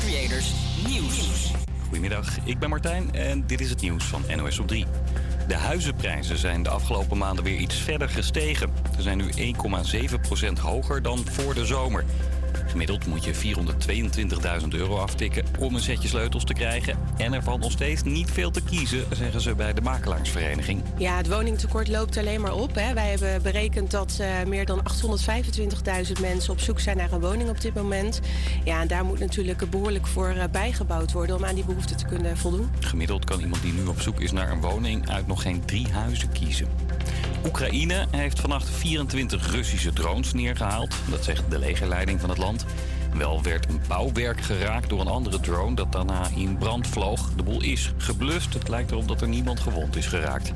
Creators Nieuws. Goedemiddag, ik ben Martijn en dit is het nieuws van NOS op 3. De huizenprijzen zijn de afgelopen maanden weer iets verder gestegen. Ze zijn nu 1,7% hoger dan voor de zomer. Gemiddeld moet je 422.000 euro aftikken om een setje sleutels te krijgen. En er valt nog steeds niet veel te kiezen, zeggen ze bij de makelaarsvereniging. Ja, het woningtekort loopt alleen maar op. Hè. Wij hebben berekend dat uh, meer dan 825.000 mensen op zoek zijn naar een woning op dit moment. Ja, en daar moet natuurlijk behoorlijk voor uh, bijgebouwd worden om aan die behoefte te kunnen voldoen. Gemiddeld kan iemand die nu op zoek is naar een woning uit nog geen drie huizen kiezen. Oekraïne heeft vannacht 24 Russische drones neergehaald. Dat zegt de legerleiding van het land. Wel werd een bouwwerk geraakt door een andere drone dat daarna in brand vloog. De boel is geblust. Het lijkt erop dat er niemand gewond is geraakt.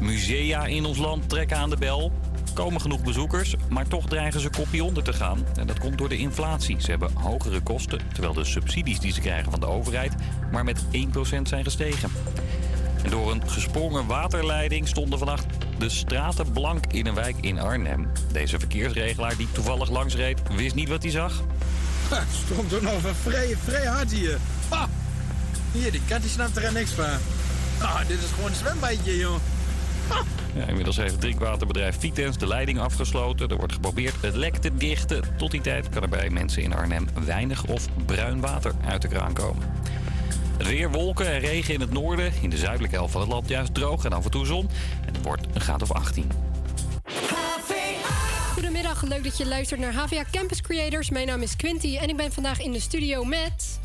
Musea in ons land trekken aan de bel. Komen genoeg bezoekers, maar toch dreigen ze kopje onder te gaan. En dat komt door de inflatie. Ze hebben hogere kosten, terwijl de subsidies die ze krijgen van de overheid maar met 1% zijn gestegen. En door een gesprongen waterleiding stonden vannacht de straten blank in een wijk in Arnhem. Deze verkeersregelaar die toevallig langs reed, wist niet wat hij zag. Ha, stond er nog een vrij, vrij hard hier. Ha! Hier, die kat die snapt er niks van. Ah, dit is gewoon een zwembadje, joh. Ja, inmiddels heeft het drinkwaterbedrijf Vitens de leiding afgesloten. Er wordt geprobeerd het lek te dichten. Tot die tijd kan er bij mensen in Arnhem weinig of bruin water uit de kraan komen. Weer, wolken en regen in het noorden. In de zuidelijke helft van het land juist droog en af en toe zon. En het wordt een graad of 18. Goedemiddag, leuk dat je luistert naar HVA Campus Creators. Mijn naam is Quinty en ik ben vandaag in de studio met...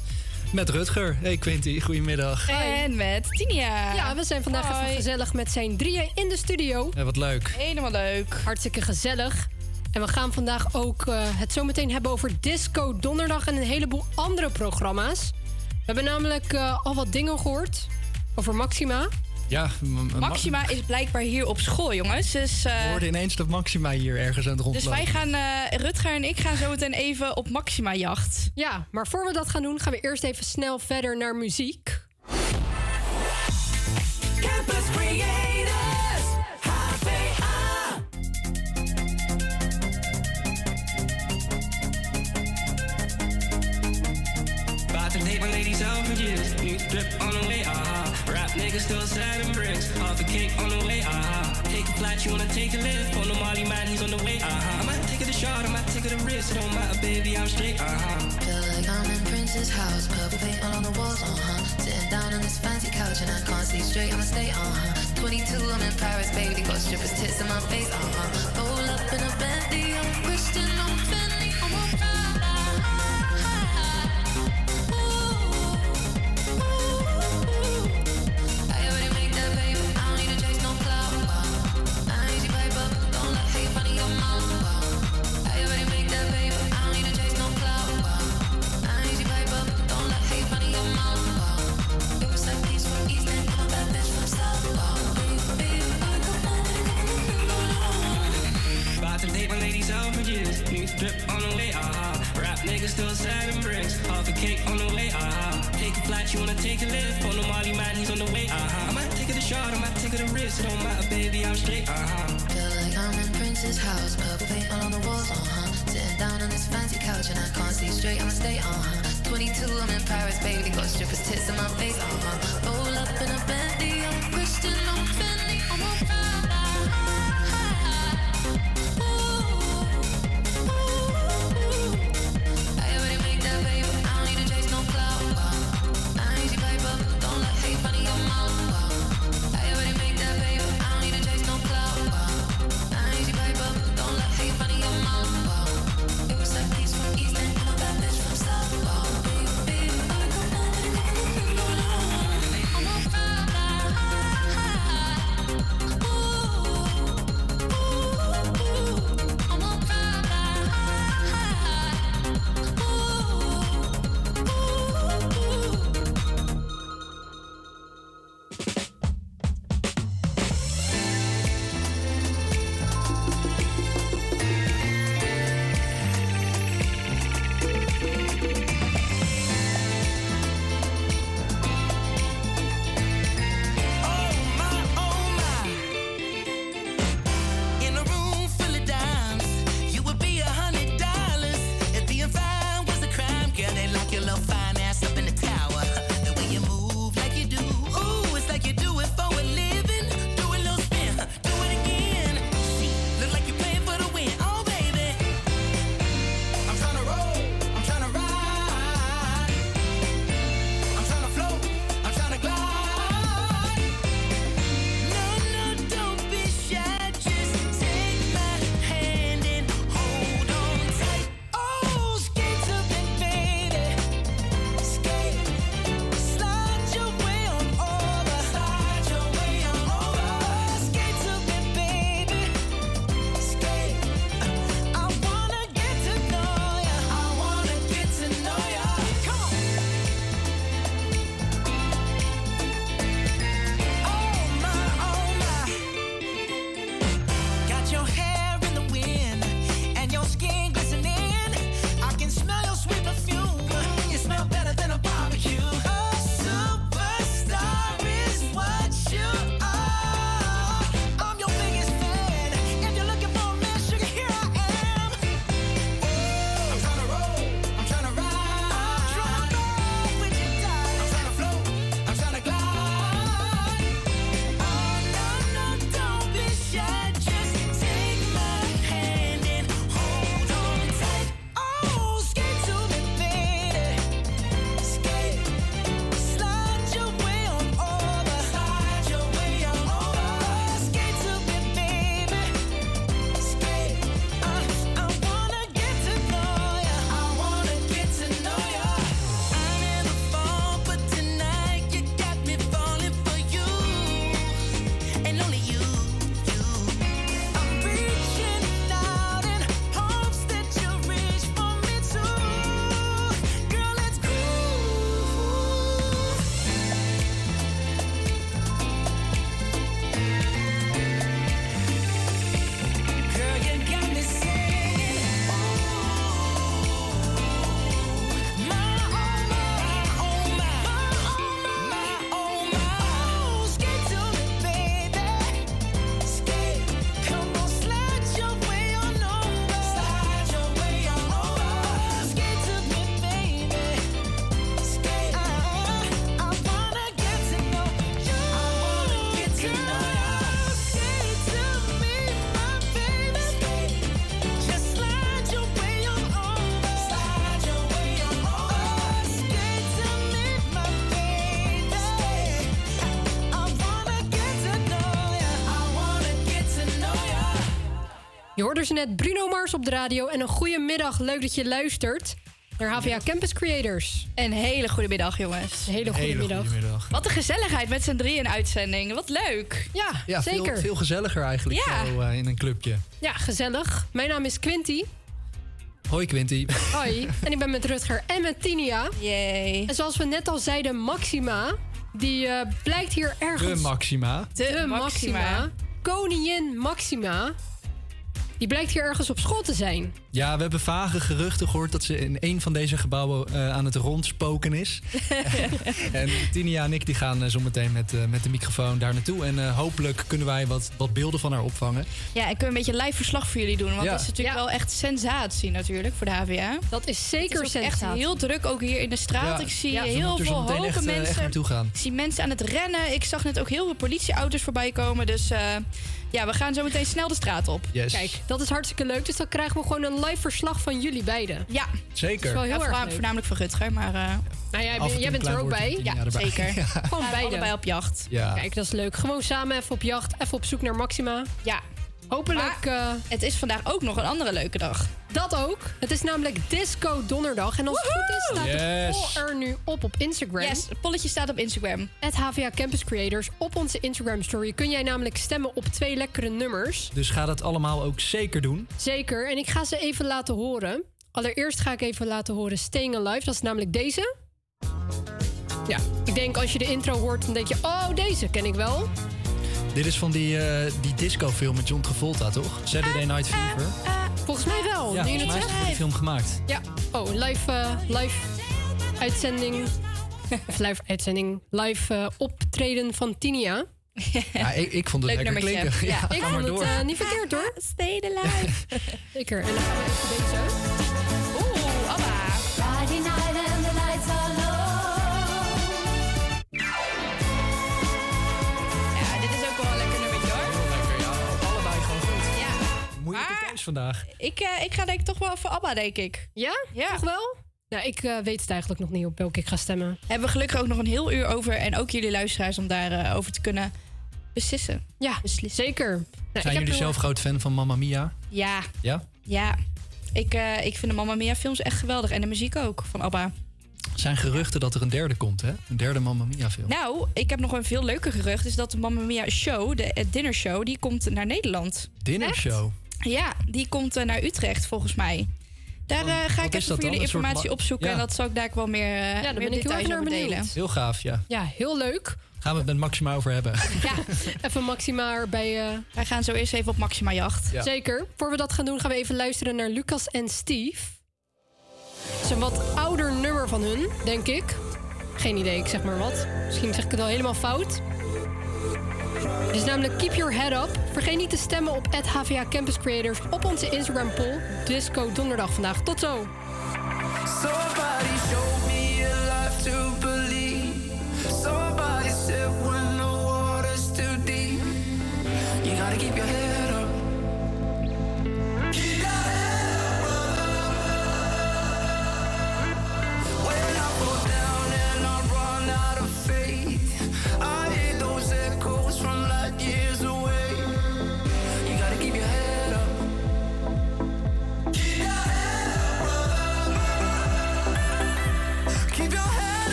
Met Rutger. Hey Quinty, goedemiddag. En met Tinia. Ja, we zijn vandaag Hoi. even gezellig met zijn drieën in de studio. Ja, wat leuk. Helemaal leuk. Hartstikke gezellig. En we gaan vandaag ook eh, het zometeen hebben over Disco Donderdag en een heleboel andere programma's. We hebben namelijk eh, al wat dingen gehoord over Maxima. Ja, Maxima is blijkbaar hier op school, jongens. Dus, eh, We hoorden ineens dat Maxima hier ergens aan het dus rondlopen. wij gaan, eh, Rutger en ik gaan zo meteen even op Maxima-jacht. Ja, maar voor we dat gaan doen, gaan we eerst even snel verder naar muziek. Campus years. New drip on the way, ah. Rap niggas still selling bricks. Half a cake on the way, ah. Take a flight, you wanna take a lift. On the Molly man, he's on the way, ah. I might take it a shot, I might take it a risk. It don't matter, baby, I'm straight, ah. Feel like I'm in Prince's house, purple paint all on the walls, uh-huh. Sitting down on this fancy couch and I can't see straight, I'ma stay, uh-huh. 22, I'm in Paris, baby, got strippers tits in my face, uh-huh. Roll up in a Bentley, I'm Christian, I'm drip on the way, ah. Rap niggas still selling bricks. Half a cake on the way, ah. Take a flight, you wanna take a lift. On the Molly man, he's on the way, ah. I might take it a shot, I might take it a risk. It don't matter, baby, I'm straight, ah. Feel like I'm in Prince's house, purple paint all on the walls, uh-huh. Sitting down on this fancy couch and I can't see straight, I'ma stay, uh-huh. 22, I'm in Paris, baby, got strippers tits in my face, uh-huh. Roll up in a Bentley, hoorde ze net Bruno Mars op de radio. En een goede middag. Leuk dat je luistert naar HVA Campus Creators. Een hele goede middag, jongens. Een hele goede Hele middag. goede middag. Wat een gezelligheid met z'n drieën in uitzending. Wat leuk. Ja, Ja, zeker. Veel, veel gezelliger eigenlijk Ja. zo eh, in een clubje. Ja, gezellig. Mijn naam is Quinty. Hoi Quinty. Hoi. en ik ben met Rutger en met Tinia. Yay. En zoals we net al zeiden, Maxima. Die eh, blijkt hier De ergens... Maxima. de Maxima. Koningin Maxima. Die blijkt hier ergens op school te zijn. Ja, we hebben vage geruchten gehoord dat ze in een van deze gebouwen eh, aan het rondspoken is. en Tinia en ik die gaan eh, zo meteen met, eh, met de microfoon daar naartoe. En eh, hopelijk kunnen wij wat, wat beelden van haar opvangen. Ja, ik kan een beetje live verslag voor jullie doen. Want Ja. dat is natuurlijk Ja. wel echt sensatie natuurlijk voor de HVA. Dat is zeker Het is echt sensatie. heel druk ook hier in de straat. Ja. Ik zie Ja, we heel veel hoge echt, echt mensen. naartoe gaan. Ik zie mensen aan het rennen. Ik zag net ook heel veel politieauto's voorbij komen. Dus eh, ja, we gaan zo meteen snel de straat op. Yes. Kijk, dat is hartstikke leuk. Dus dan krijgen we gewoon een live verslag van jullie beiden. Ja, Zeker. wel heel ja, erg voorna- leuk. voornamelijk van Rutger. Maar eh, Nou, toe jij bent er ook bij. ja, erbij. zeker. Ja. Gewoon beide. allebei op jacht. Ja. Kijk, dat is leuk. Gewoon samen even op jacht. Even op zoek naar Maxima. Ja, Hopelijk eh, het is vandaag ook nog een andere leuke dag. dat ook. Het is namelijk Disco Donderdag. En als het goed is, staat de Yes. poll er nu op op Instagram. Yes, het polletje staat op Instagram. Het HVA Campus Creators. Op onze Instagram story kun jij namelijk stemmen op twee lekkere nummers. Dus ga dat allemaal ook zeker doen. Zeker. En ik ga ze even laten horen. Allereerst ga ik even laten horen Staying Alive. Dat is namelijk deze. Ja, ik denk als je de intro hoort, dan denk je... Oh, deze ken ik wel. Dit is van die, eh, die discofilm met John Travolta, toch? Saturday Night Fever. Volgens mij wel. Ja, volgens het mij is die film gemaakt. Ja. Oh, live, eh, live uitzending. Of live uitzending. Live eh, optreden van Tinia. Ja, ik, ik vond het Leuk lekker klinken. Ja, Ik vond het door. niet verkeerd hoor. Stay alive. Zeker. En dan gaan we even deze. Moeilijke Maar- keus vandaag. Ik, eh, ik ga denk ik toch wel voor Abba, denk ik. Ja? Ja. Toch wel? Nou, ik eh, weet het eigenlijk nog niet op welke ik ga stemmen. Hebben we gelukkig ook nog een heel uur over. En ook jullie luisteraars om daarover over te kunnen beslissen. Ja, Beslissen. zeker. Nou, Zijn jullie zelf groot fan van Mamma Mia? Ja, Ja? ja. Ik, eh, ik vind de Mamma Mia films echt geweldig. En de muziek ook van Abba. Er zijn geruchten dat er een derde komt, hè? Een derde Mamma Mia film. Nou, ik heb nog een veel leuker gerucht. Is dat de Mamma Mia show, de eh, dinnershow, die komt naar Nederland. Dinnershow. Ja, die komt eh, naar Utrecht volgens mij. Daar eh, ga wat ik even voor jullie informatie ma- opzoeken. Ja. En dat zal ik daar ook wel meer, eh daar meer ik details naar over delen. Heel gaaf, ja. Ja, heel leuk. Gaan we het met Maxima over hebben. Ja, Even Maxima erbij. eh, wij gaan zo eerst even op Maxima jacht. Ja. Zeker. Voor we dat gaan doen, gaan we even luisteren naar Lucas en Steve. Het is een wat ouder nummer van hun, denk ik. Geen idee, ik zeg maar wat. Misschien zeg ik het al helemaal fout. Is namelijk Keep Your Head Up. Vergeet niet te stemmen op HVA Campus Creators op onze Instagram poll. Disco Donderdag vandaag. Tot zo.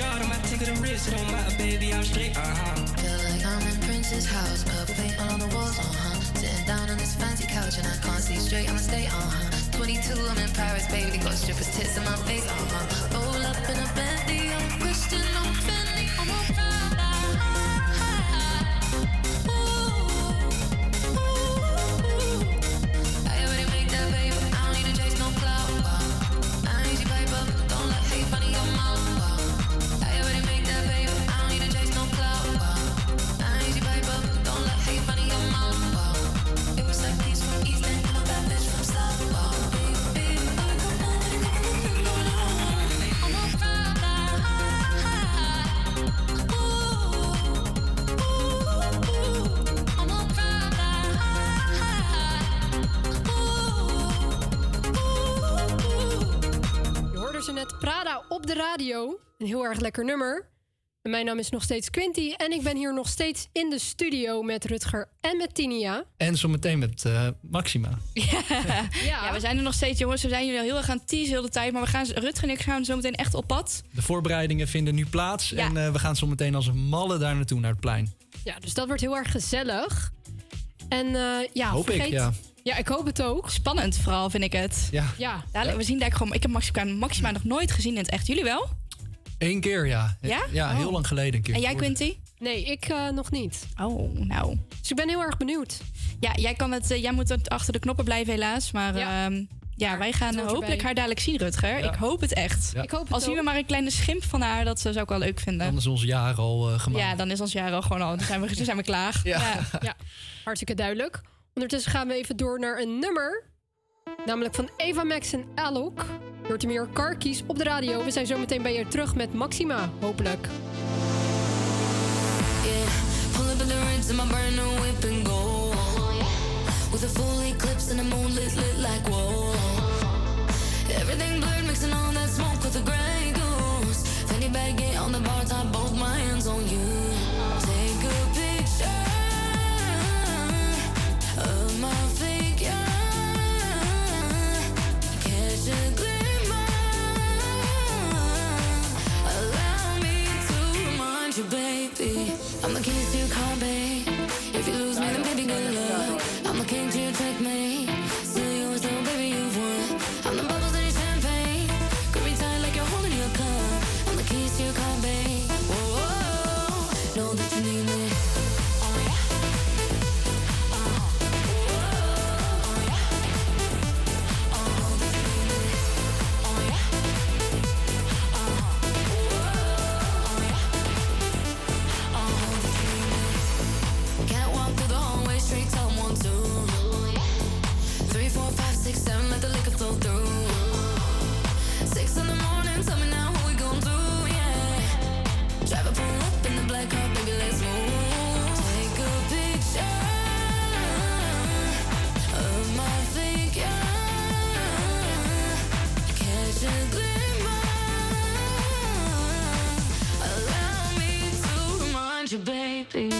Shot, I might take it a risk. It don't matter, baby, I'm straight, ah. Feel like I'm in Prince's house, purple paint all on the walls, uh huh. Sitting down on this fancy couch and I can't see straight, I'ma stay, uh huh. 22, I'm in Paris, baby, got strippers' tits in my face, uh huh. Roll up in a Bentley, I'm Christian, I'm Fendi, de radio. Een heel erg lekker nummer. En mijn naam is nog steeds Quinty. En ik ben hier nog steeds in de studio met Rutger en met Tinia. En zometeen met eh, Maxima. Ja. we zijn er nog steeds, jongens. We zijn jullie al heel erg aan het teasen heel de tijd. Maar we gaan, Rutger en ik gaan zo meteen echt op pad. De voorbereidingen vinden nu plaats. Ja. En eh, we gaan zometeen als een malle daar naartoe, naar het plein. Ja, dus dat wordt heel erg gezellig. En eh, ja, Hoop ik, ja. Ja, ik hoop het ook. Spannend vooral, vind ik het. Ja. Ja. Dadelijk, we zien daar gewoon... Ik heb Maxima, Maxima nog nooit gezien in het echt. Jullie wel? Eén keer, ja. Ja? Ja, heel Oh. lang geleden een keer. En jij, Quinty? Nee, ik eh, nog niet. Oh, nou. Dus ik ben heel erg benieuwd. Ja, jij, kan het, eh, jij moet het achter de knoppen blijven helaas. Maar Ja. ja, ja wij gaan hopelijk haar dadelijk zien, Rutger. Ja. Ik hoop het echt. Ja. Ik hoop het Al zien we maar een kleine schimp van haar, dat zou ik wel leuk vinden. Dan is ons jaar al eh, gemaakt. ja, dan is ons jaar al gewoon al. Dan zijn we, dan zijn we klaar. Ja. Ja, hartstikke duidelijk. Ondertussen gaan we even door naar een nummer. Namelijk van Eva Max en Alok. Hoort Car Keys op de radio. We zijn zo meteen bij je terug met Maxima, hopelijk. you, baby.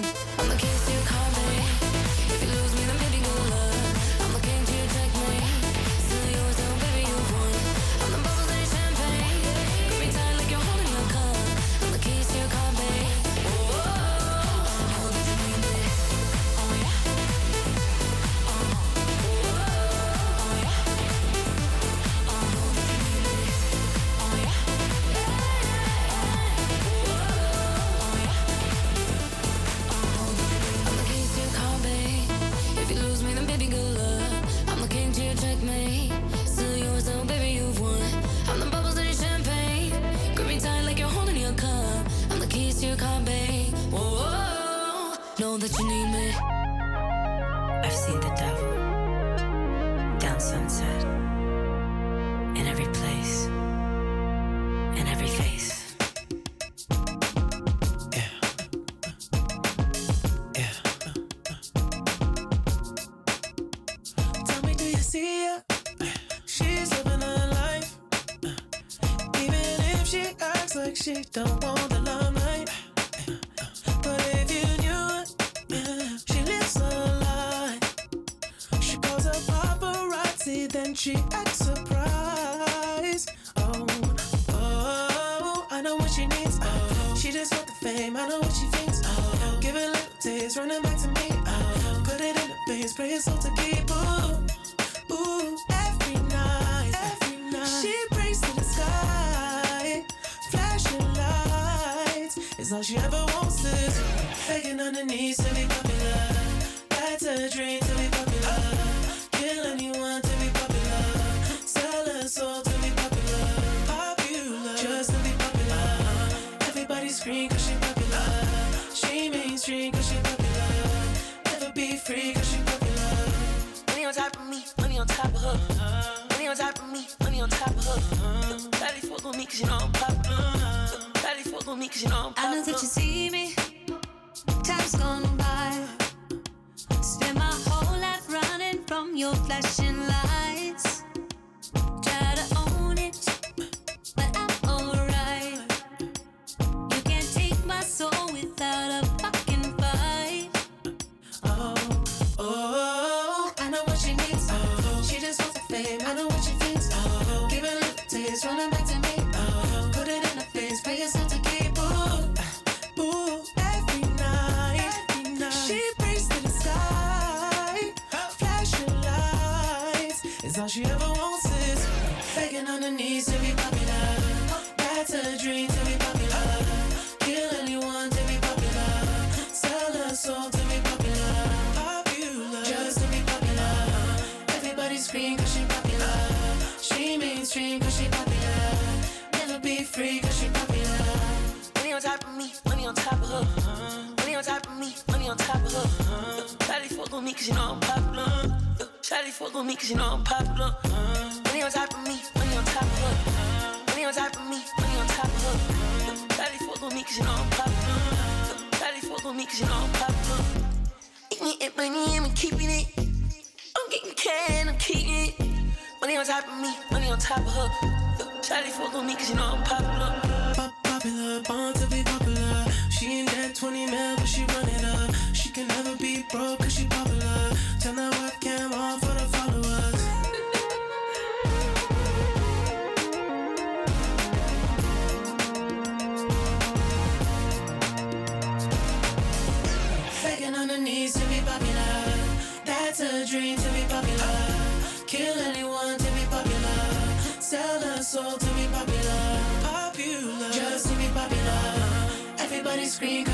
Everybody she.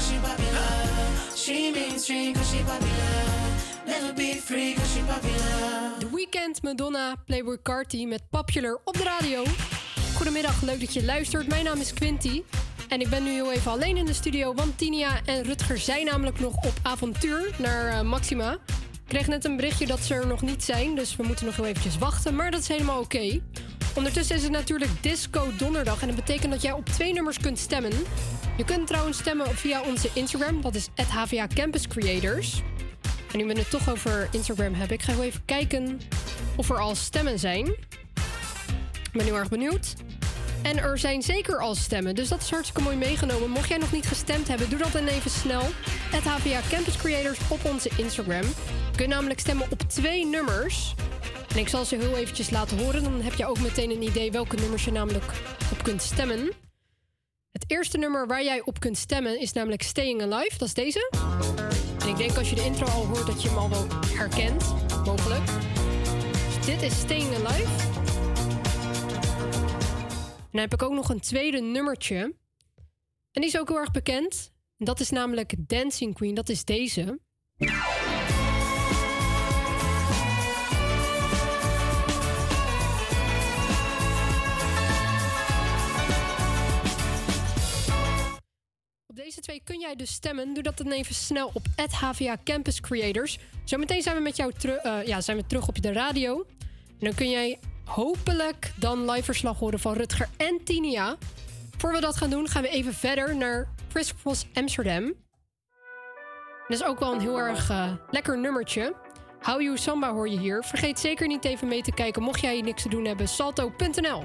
She she be free she. The Weekend, Madonna, Playboy Carti met Popular op de radio. Goedemiddag, leuk dat je luistert. Mijn naam is Quinty. En ik ben nu heel even alleen in de studio, want Tinia en Rutger zijn namelijk nog op avontuur naar eh, Maxima. Ik kreeg net een berichtje dat ze er nog niet zijn, dus we moeten nog heel eventjes wachten. Maar dat is helemaal oké. Ondertussen is het natuurlijk Disco Donderdag. En dat betekent dat jij op twee nummers kunt stemmen. Je kunt trouwens stemmen via onze Instagram. Dat is HVA Campus Creators. En nu we het toch over Instagram hebben, ik ga even kijken of er al stemmen zijn. Ik ben heel erg benieuwd. En er zijn zeker al stemmen, dus dat is hartstikke mooi meegenomen. Mocht jij nog niet gestemd hebben, doe dat dan even snel. @hvaCampusCreators HVA Campus Creators op onze Instagram. Je kunt namelijk stemmen op twee nummers. En ik zal ze heel eventjes laten horen. Dan heb je ook meteen een idee welke nummers je namelijk op kunt stemmen. Het eerste nummer waar jij op kunt stemmen is namelijk Staying Alive. Dat is deze. En ik denk als je de intro al hoort dat je hem al wel herkent. Mogelijk. Dus dit is Staying Alive. En dan heb ik ook nog een tweede nummertje. En die is ook heel erg bekend. Dat is namelijk Dancing Queen. Dat is deze. 2 kun jij dus stemmen. Doe dat dan even snel op HVA Campus Creators. Zometeen zijn we met jou terug, eh, ja, zijn we terug op de radio. En dan kun jij hopelijk dan live verslag horen van Rutger en Tinia. Voor we dat gaan doen, gaan we even verder naar Crisscross Amsterdam. Dat is ook wel een heel erg eh, lekker nummertje. Hou You Samba hoor je hier. Vergeet zeker niet even mee te kijken mocht jij hier niks te doen hebben. Salto.nl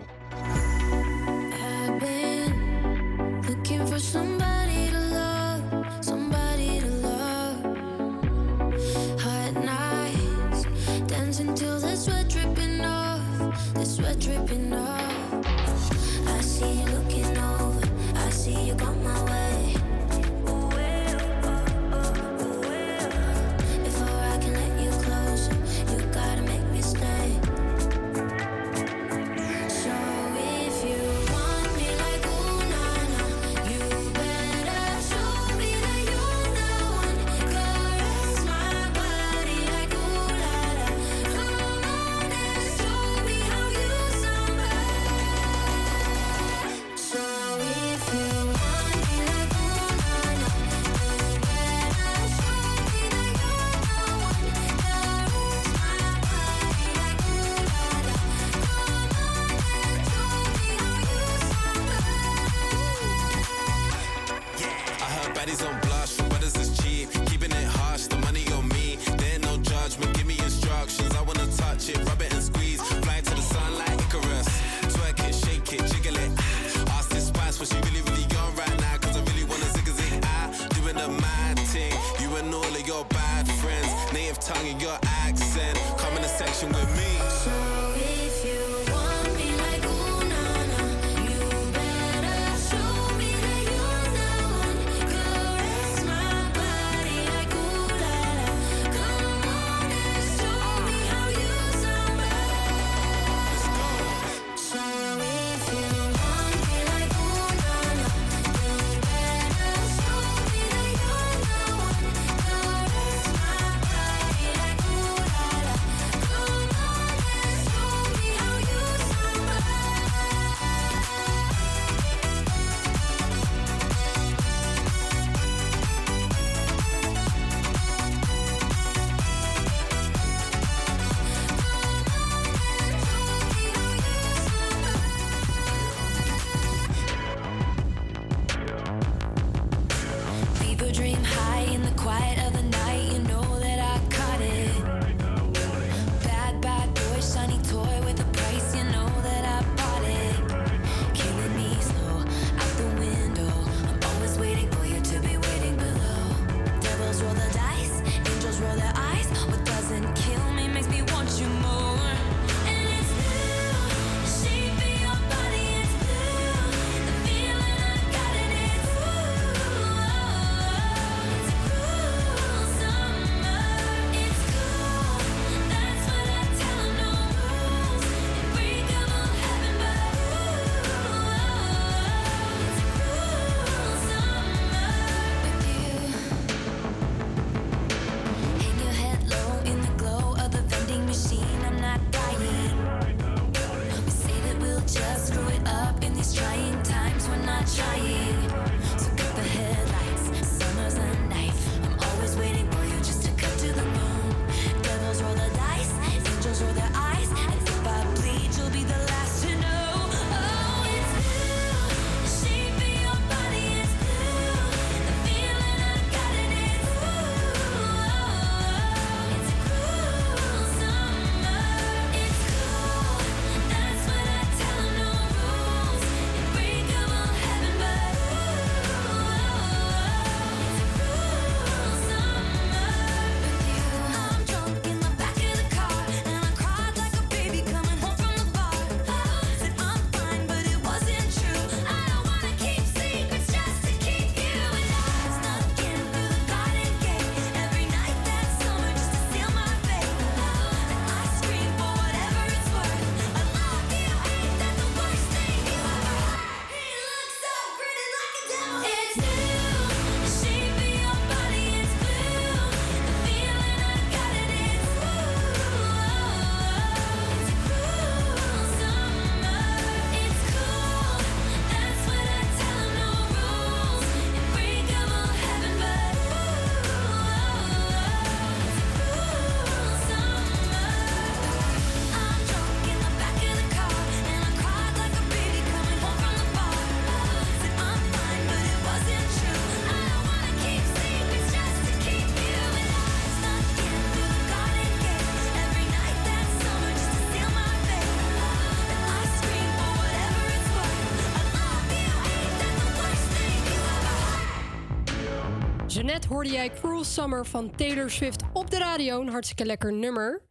Net hoorde jij Cruel Summer van Taylor Swift op de radio. Een hartstikke lekker nummer.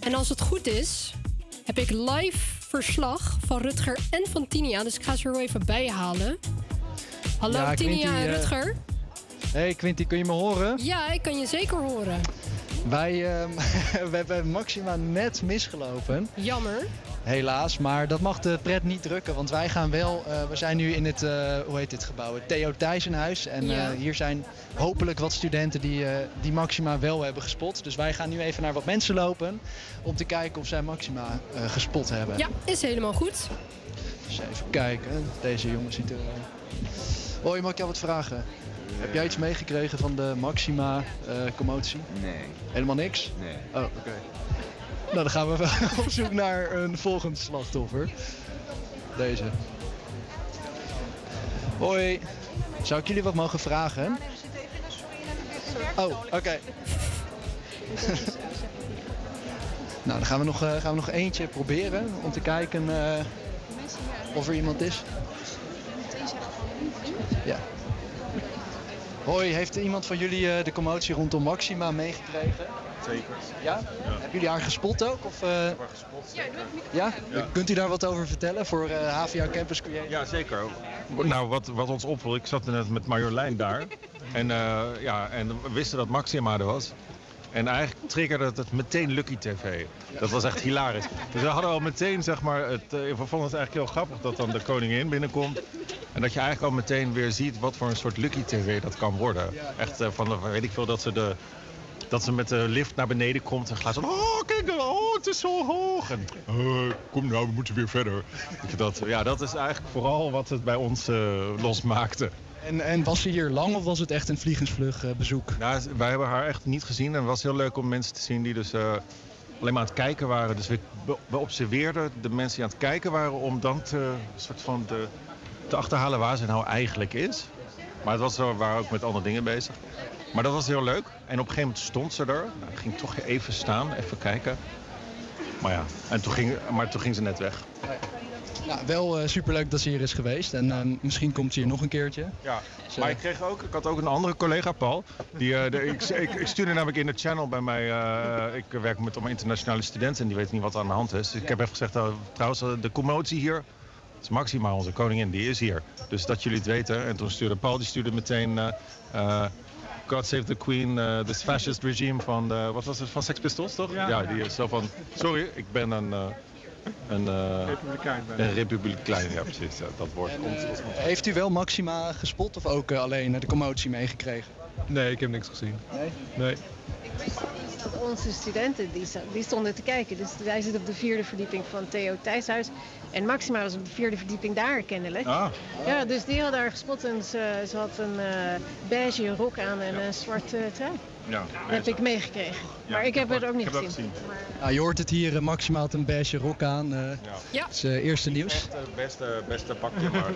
En als het goed is, heb ik live verslag van Rutger en van Tinia. Dus ik ga ze er wel even bijhalen. Hallo Ja, Tinia Quinty, en eh, Rutger. Hey Quinty, kun je me horen? Ja, ik kan je zeker horen. Wij ehm, we hebben Maxima net misgelopen. Jammer. Helaas, maar dat mag de pret niet drukken. Want wij gaan wel, eh, we zijn nu in het, eh, hoe heet dit gebouw? Het Theo Thijsenhuis. En Ja. eh, hier zijn hopelijk wat studenten die, eh, die Maxima wel hebben gespot. Dus wij gaan nu even naar wat mensen lopen om te kijken of zij Maxima eh, gespot hebben. Ja, is helemaal goed. Dus even kijken. Deze jongen ziet er... eh, Hoi, mag ik jou wat vragen? Heb jij iets meegekregen van de Maxima-commotie? Nee. Helemaal niks? Nee. Oh, oké. Nou, dan gaan we op zoek naar een volgend slachtoffer. Deze. Hoi. Zou ik jullie wat mogen vragen? Oh, oké. nou, dan gaan we, nog, eh, gaan we nog eentje proberen om te kijken eh, of er iemand is. Ja. Hoi, heeft iemand van jullie eh, de commotie rondom Maxima meegekregen? Zeker. Ja? Hebben jullie haar gespot ook? Of, eh, ja? Ja. Kunt u daar wat over vertellen voor eh HVA Campus Creator? Ja, zeker. Nou, wat, wat ons opviel, ik zat net met Marjolein daar. En, eh, ja, en we wisten dat Maxima er was. En eigenlijk triggerde het meteen Lucky TV. Dat was echt hilarisch. Dus we hadden al meteen, zeg maar, het, eh, we vonden het eigenlijk heel grappig dat dan de koningin binnenkomt. En dat je eigenlijk al meteen weer ziet wat voor een soort Lucky TV dat kan worden. Echt eh, van, weet ik veel, dat ze, de, dat ze met de lift naar beneden komt en gaat zo... Oh, kijk, oh, het is zo hoog. En, eh, kom nou, we moeten weer verder. Dat, ja, dat is eigenlijk vooral wat het bij ons eh, losmaakte. En, en was ze hier lang of was het echt een vliegensvlug eh, bezoek? Nou, wij hebben haar echt niet gezien. En het was heel leuk om mensen te zien die dus alleen maar aan het kijken waren. Dus we, we observeerden de mensen die aan het kijken waren om dan te, soort van te, te achterhalen waar ze nou eigenlijk is. Maar het was, we waren ook met andere dingen bezig. Maar dat was heel leuk. En op een gegeven moment stond ze er. Nou, ik ging toch even staan, even kijken. Maar ja, en toen ging, maar toen ging ze net weg. Nou, wel eh, superleuk dat ze hier is geweest. En eh, misschien komt ze hier nog een keertje. Ja, maar ik kreeg ook, ik had ook een andere collega, Paul. Die, eh, de, ik, ik, ik stuurde namelijk in de channel bij mij. ik werk met allemaal internationale studenten en die weten niet wat er aan de hand is. Dus ik heb even gezegd, oh, trouwens, de commotie hier. Het is Maxima, onze koningin, die is hier. Dus dat jullie het weten. En toen stuurde Paul, die stuurde meteen. Eh, eh, God Save the Queen, eh this fascist regime van, de, wat was het, van Sex Pistols, toch? Ja. die is zo van, sorry, ik ben een, eh, een, eh, Republikein ben ik. een republikein, ja precies, ja, dat woord komt. Heeft u wel Maxima gespot of ook eh, alleen eh, de commotie meegekregen? Nee, ik heb niks gezien. Nee? Nee. Dat onze studenten die, die stonden te kijken. Dus wij zitten op de vierde verdieping van Theo Thijshuis. En Maxima was op de vierde verdieping daar kennelijk. Ah. Ja, dus die hadden haar gespot en ze, ze had een eh beige rok aan en een zwarte trui. Ja, Dat heb ik meegekregen. maar ik heb het ook niet gezien. Je hoort het hier, eh, Maxima had een beige rok aan. eh Ja. Het is eh, eerste nieuws. Beste, beste, beste pakje, maar...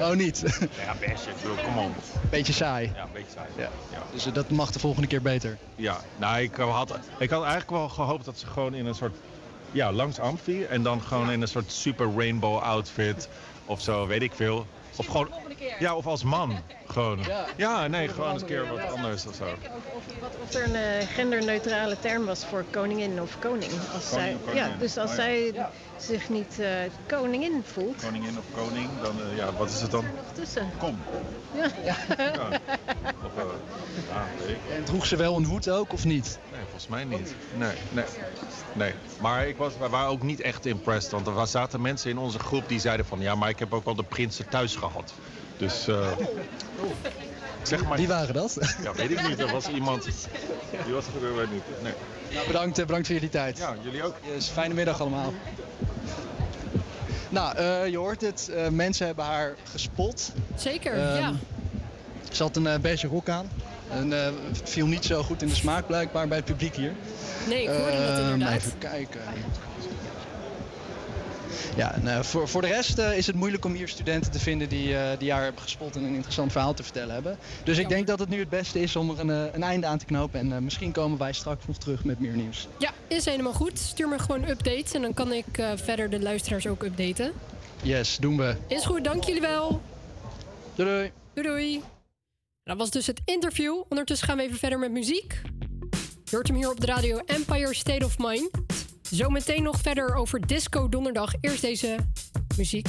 Oh, niet? Ja, beste, ik bedoel, on. Beetje saai. Ja, een beetje saai. Ja. Ja. Dus eh, dat mag de volgende keer beter. Ja, nou, ik eh, had, ik had eigenlijk wel gehoopt dat ze gewoon in een soort... Ja, langs Amfi en dan gewoon in een soort super rainbow outfit of zo, weet ik veel. Of gewoon... Ja, of als man. Gewoon. Ja, nee, gewoon eens een keer wat anders of zo. Of er een eh, genderneutrale term was voor koningin of koning. Als zij, ja, dus als Oh ja. zij zich niet eh, koningin voelt, Koningin of koning, dan, eh, ja, wat is het dan? nog tussen. Kom. Ja. Ja. Of, ja, weet ik. En droeg ze wel een hoed ook of niet? Volgens mij niet. Nee, nee. nee. Maar ik was, wij waren ook niet echt impressed. Want er zaten mensen in onze groep die zeiden van... ja, maar ik heb ook wel de prinsen thuis gehad. Dus... eh, zeg maar... Wie waren dat? Ja, weet ik niet. Er was iemand... Die was er weet ik niet. Nee. Nou, bedankt, eh, bedankt voor jullie tijd. Ja, jullie ook. Yes, fijne middag allemaal. Nou, eh, je hoort het. eh, mensen hebben haar gespot. Zeker, Ehm, ja. Ze had een eh, beige rok aan. En eh, viel niet zo goed in de smaak blijkbaar bij het publiek hier. Nee, ik hoorde dat Ehm, inderdaad. Even kijken. Ja, en, eh, voor, voor de rest eh, is het moeilijk om hier studenten te vinden die, eh, die haar hebben gespot en een interessant verhaal te vertellen hebben. Dus ik denk dat het nu het beste is om er een, eh, een einde aan te knopen. En eh, misschien komen wij straks nog terug met meer nieuws. Ja, is helemaal goed. Stuur me gewoon updates en dan kan ik eh, verder de luisteraars ook updaten. Yes, doen we. Is goed, dank jullie wel. Doei doei. Doei doei. Dat was dus het interview. Ondertussen gaan we even verder met muziek. Je hoort hem hier op de radio Empire State of Mind. Zometeen nog verder over Disco Donderdag. Eerst deze muziek.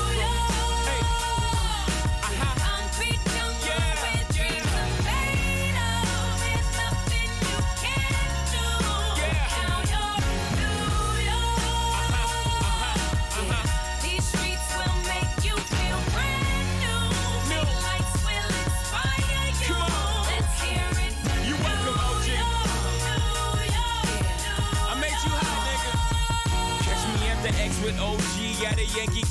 A Yankee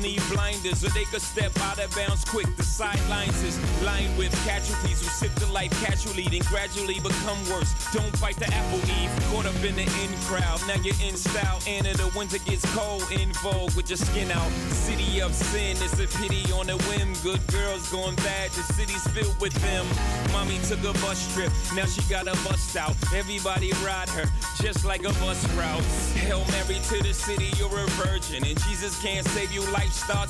me blinders, or they could step out of bounds quick. The sidelines is lined with casualties who sip the life casually, then gradually become worse. Don't fight the apple eve. Caught up in the in crowd. Now you're in style, and in the winter gets cold. In vogue with your skin out. City of sin, it's a pity on a whim. Good girls going bad, the city's filled with them. Mommy took a bus trip, now she got a bust out. Everybody ride her, just like a bus route. Hail Mary to the city, you're a virgin. And Jesus can't save you, life starts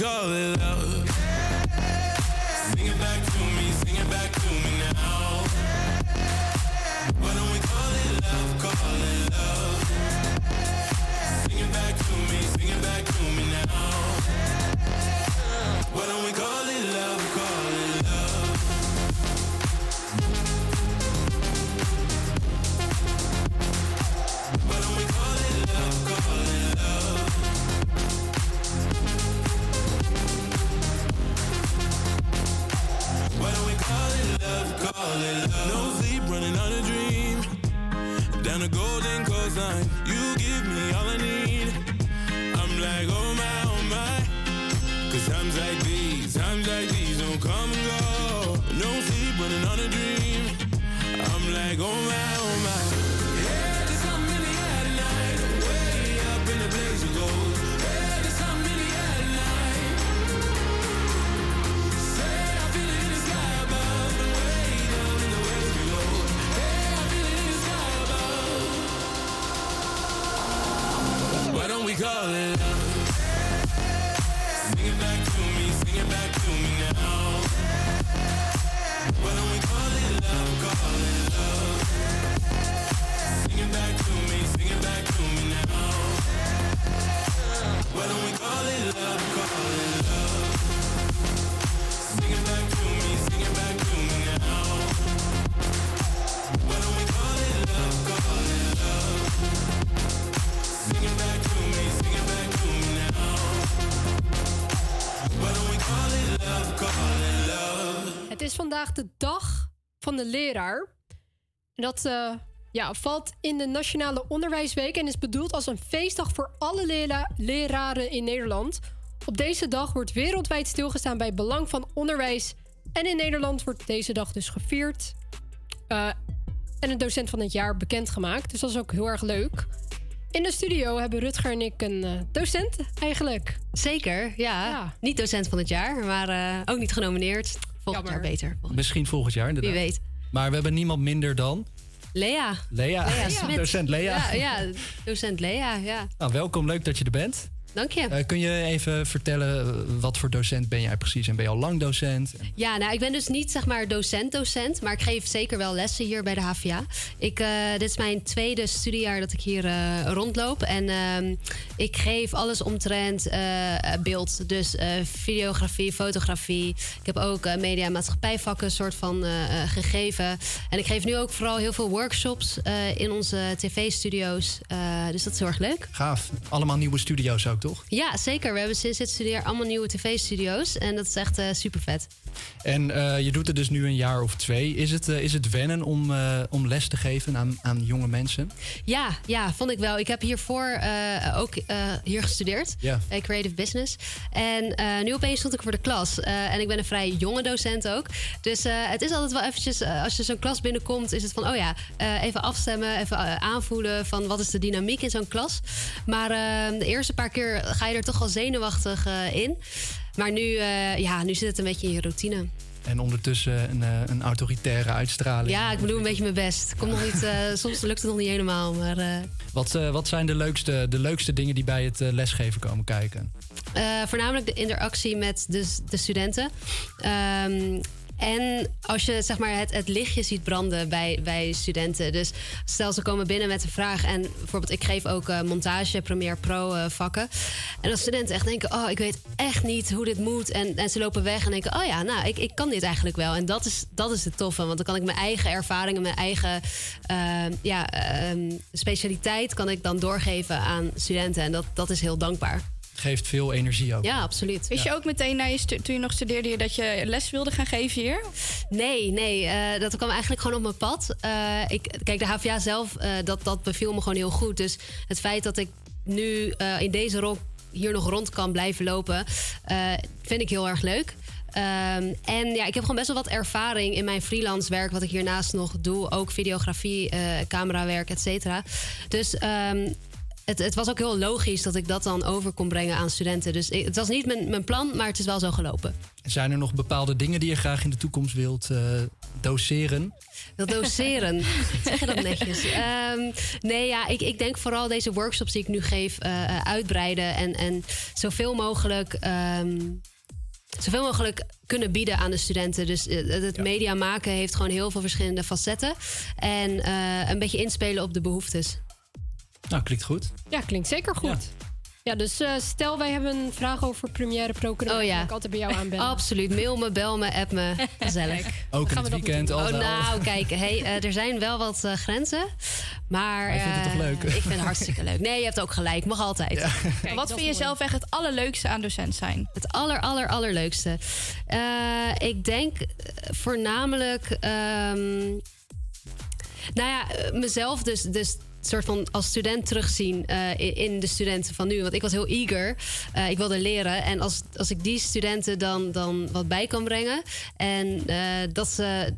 go around van de leraar. Dat eh, ja, valt in de Nationale Onderwijsweek en is bedoeld als een feestdag voor alle lera- leraren in Nederland. Op deze dag wordt wereldwijd stilgestaan bij het belang van onderwijs. En in Nederland wordt deze dag dus gevierd. Eh, en een docent van het jaar bekendgemaakt. Dus dat is ook heel erg leuk. In de studio hebben Rutger en ik een eh, docent eigenlijk. Zeker, ja. Niet docent van het jaar, maar ook niet genomineerd. Volgend jaar beter. Misschien volgend jaar, inderdaad. Wie weet. Maar we hebben niemand minder dan Lea. Lea. Lea. Docent Lea. Ja, ja, docent Lea, ja. Nou, welkom, leuk dat je er bent. Dank je. Eh, kun je even vertellen eh, wat voor docent ben jij precies? En ben je al lang docent? Ja, nou, ik ben dus niet zeg maar docent-docent, maar ik geef zeker wel lessen hier bij de HVA. Ik, eh, dit is mijn tweede studiejaar dat ik hier rondloop. En ehm, ik geef alles omtrent beeld. Dus videografie, fotografie. Ik heb ook media- en maatschappijvakken soort van gegeven. En ik geef nu ook vooral heel veel workshops in onze tv-studio's. Dus dat is heel erg leuk. Gaaf. Allemaal nieuwe studio's ook, toch? Ja, zeker. We hebben sinds dit studiejaar allemaal nieuwe tv-studio's. En dat is echt super vet. En eh, je doet het dus nu een jaar of twee. Is het, eh, is het wennen om, eh, om les te geven aan, aan jonge mensen? Ja, ja, vond ik wel. Ik heb hiervoor eh, ook eh, hier gestudeerd. Ja. Creative Business. En eh, nu opeens stond ik voor de klas. Eh, en ik ben een vrij jonge docent ook. Dus eh, het is altijd wel eventjes... eh, als je zo'n klas binnenkomt, is het van... oh ja, eh, even afstemmen, even eh, aanvoelen... van wat is de dynamiek in zo'n klas. Maar eh, de eerste paar keer ga je er toch wel zenuwachtig eh, in. Maar nu, eh, ja, nu zit het een beetje in je routine. En ondertussen een, eh, een autoritaire uitstraling. Ja, ik bedoel een beetje mijn best. Komt nog niet, soms lukt het nog niet helemaal, maar... Wat, wat zijn de leukste, de leukste dingen die bij het lesgeven komen kijken? Voornamelijk de interactie met de, de studenten. Ehm, en als je zeg maar, het, het lichtje ziet branden bij, studenten. Dus stel ze komen binnen met een vraag. En bijvoorbeeld, ik geef ook eh, montage, Premiere Pro eh, vakken. En als studenten echt denken: Oh, ik weet echt niet hoe dit moet. En, en ze lopen weg en denken: Oh ja, nou, ik, ik kan dit eigenlijk wel. En dat is, dat is het toffe. Want dan kan ik mijn eigen ervaringen, mijn eigen eh, ja, ehm, specialiteit kan ik dan doorgeven aan studenten. En dat, dat is heel dankbaar. Geeft veel energie ook. Ja, absoluut. Wist je ook meteen na je toen je nog studeerde hier dat je les wilde gaan geven hier? Nee, nee. eh, dat kwam eigenlijk gewoon op mijn pad. Eh, ik, kijk, de HVA zelf, eh, dat, dat beviel me gewoon heel goed. Dus het feit dat ik nu eh, in deze rol hier nog rond kan blijven lopen, eh, vind ik heel erg leuk. Ehm, en ja, ik heb gewoon best wel wat ervaring in mijn freelance werk, wat ik hiernaast nog doe. Ook videografie, eh, camerawerk, et cetera. Dus ehm, het, het was ook heel logisch dat ik dat dan over kon brengen aan studenten. Dus ik- het was niet mijn, mijn plan, maar het is wel zo gelopen. Zijn er nog bepaalde dingen die je graag in de toekomst wilt eh, doseren? Dat doseren. zeg je dat netjes? Ehm, nee, ja, ik, ik denk vooral deze workshops die ik nu geef eh, eh, uitbreiden en, en zoveel mogelijk. ehm, Zoveel mogelijk kunnen bieden aan de studenten. Dus het media maken heeft gewoon heel veel verschillende facetten. En een beetje inspelen op de behoeftes. Nou, klinkt goed. Ja, klinkt zeker goed. Ja, dus eh, stel wij hebben een vraag over Premiere Pro. Kunnen we Oh ja. natuurlijk altijd bij jou aanbellen. Absoluut. Mail me, bel me, app me. Gezellig. Ook in het weekend. Oh, nou, kijk, hey, eh, er zijn wel wat eh, grenzen. Maar. Maar je vindt het toch leuk? Ik vind het hartstikke leuk. Nee, je hebt ook gelijk. Mag altijd. Wat vind je zelf echt het allerleukste aan docent zijn? Het aller, aller, allerleukste. Eh, ik denk voornamelijk. ehm, nou ja, mezelf dus. dus soort van als student terugzien eh, in- de studenten van nu. Want ik was heel eager. Eh, ik wilde leren. En als, als ik die studenten dan, dan wat bij kan brengen. En eh, dat ze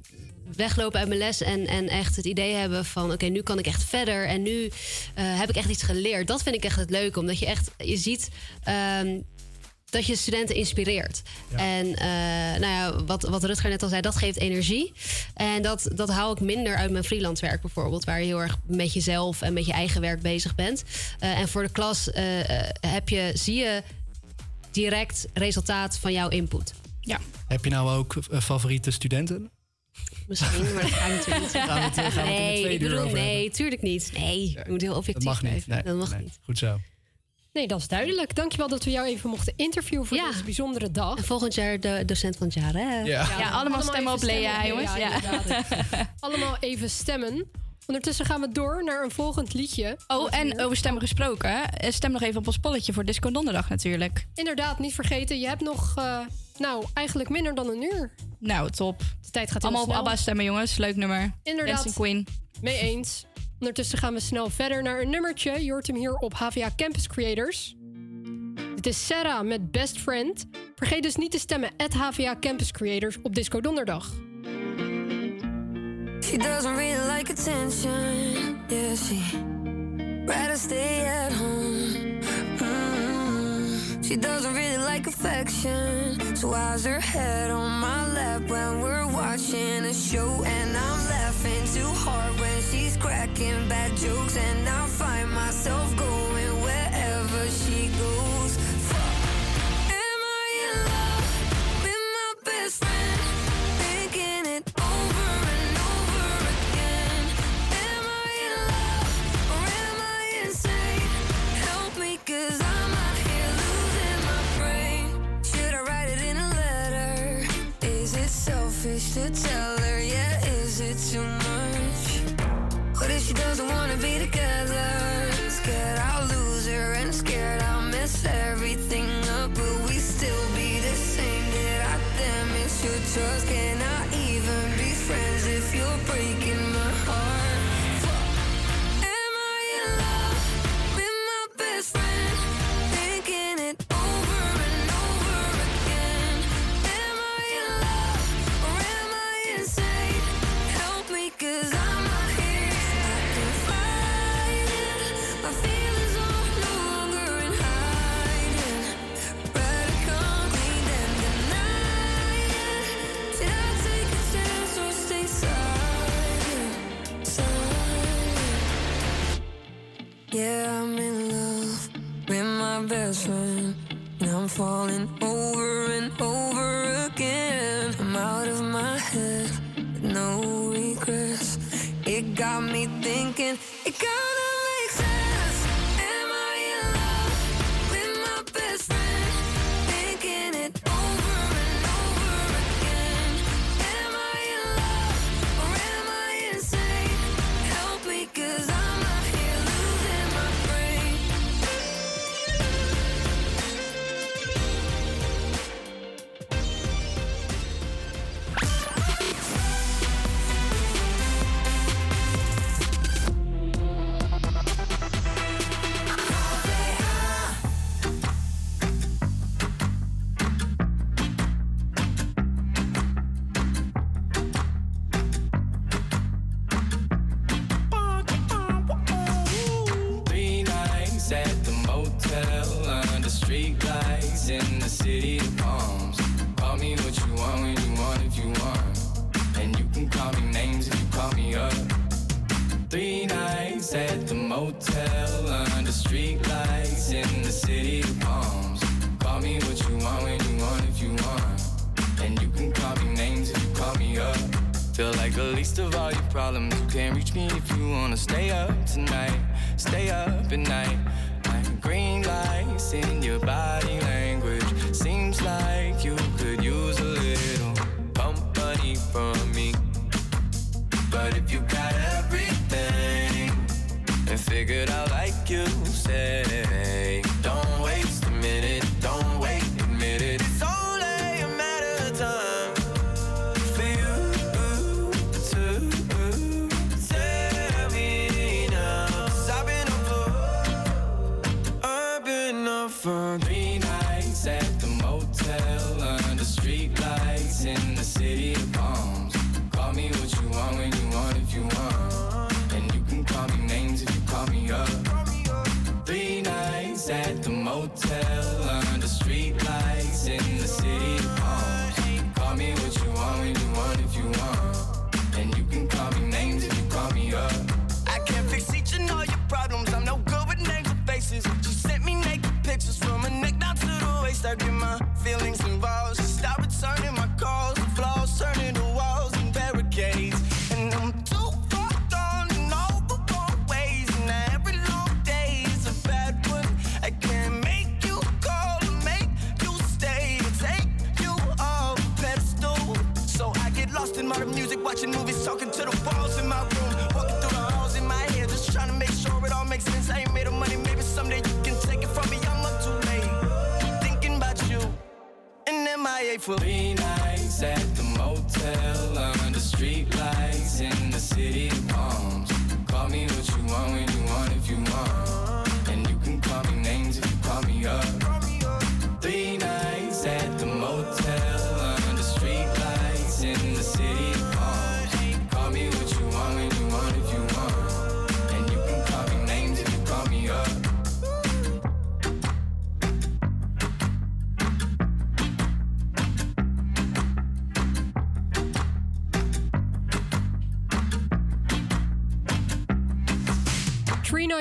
weglopen uit mijn les en, en echt het idee hebben van... oké, nu kan ik echt verder en nu heb ik echt iets geleerd. Dat vind ik echt het leuke. Omdat je echt, je ziet... ehm, dat je studenten inspireert. En eh, nou ja, wat, wat Rutger net al zei, dat geeft energie. En dat, dat hou ik minder uit mijn freelance werk bijvoorbeeld... waar je heel erg met jezelf en met je eigen werk bezig bent. Eh, en voor de klas eh, eh, heb je, zie je direct resultaat van jouw input. Ja. Heb je nou ook favoriete studenten? Misschien, maar dat ga ik natuurlijk niet Gaan we het, gaan we Nee, tweede ik uur bedoel, over nee, tuurlijk niet. Nee, je moet heel objectief Dat mag niet. Nee, dat mag nee. niet. Goed zo. Nee, dat is duidelijk. Dankjewel dat we jou even mochten interviewen voor deze bijzondere dag. En volgend jaar de docent van het jaar, hè? Ja, allemaal stemmen op Lea, stemmen. jongens. Ja. allemaal even stemmen. Ondertussen gaan we door naar een volgend liedje. Oh, en over stemmen gesproken. eh, Stem nog even op ons polletje voor Disco Donderdag natuurlijk. Inderdaad, niet vergeten. Je hebt nog, eh, nou, eigenlijk minder dan een uur. Nou, top. De tijd gaat heel Allemaal op. ABBA stemmen, jongens. Leuk nummer. Inderdaad. Dancing Queen. Mee eens. Ondertussen gaan we snel verder naar een nummertje. Je hoort hem hier op HVA Campus Creators. Dit is Sarah met Best Friend. Vergeet dus niet te stemmen at HVA Campus Creators op Disco Donderdag. She doesn't really like attention. Yeah, she rather stay at home. Mm. She doesn't really like affection. So eyes her head on my lap when we're watching a show. And I'm laughing too hard when she's cracking bad jokes. And I find myself going wherever she goes. To tell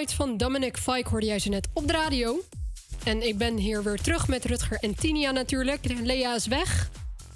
Van Dominic Fike hoorde jij ze net op de radio. En ik ben hier weer terug met Rutger en Tinia natuurlijk. Lea is weg.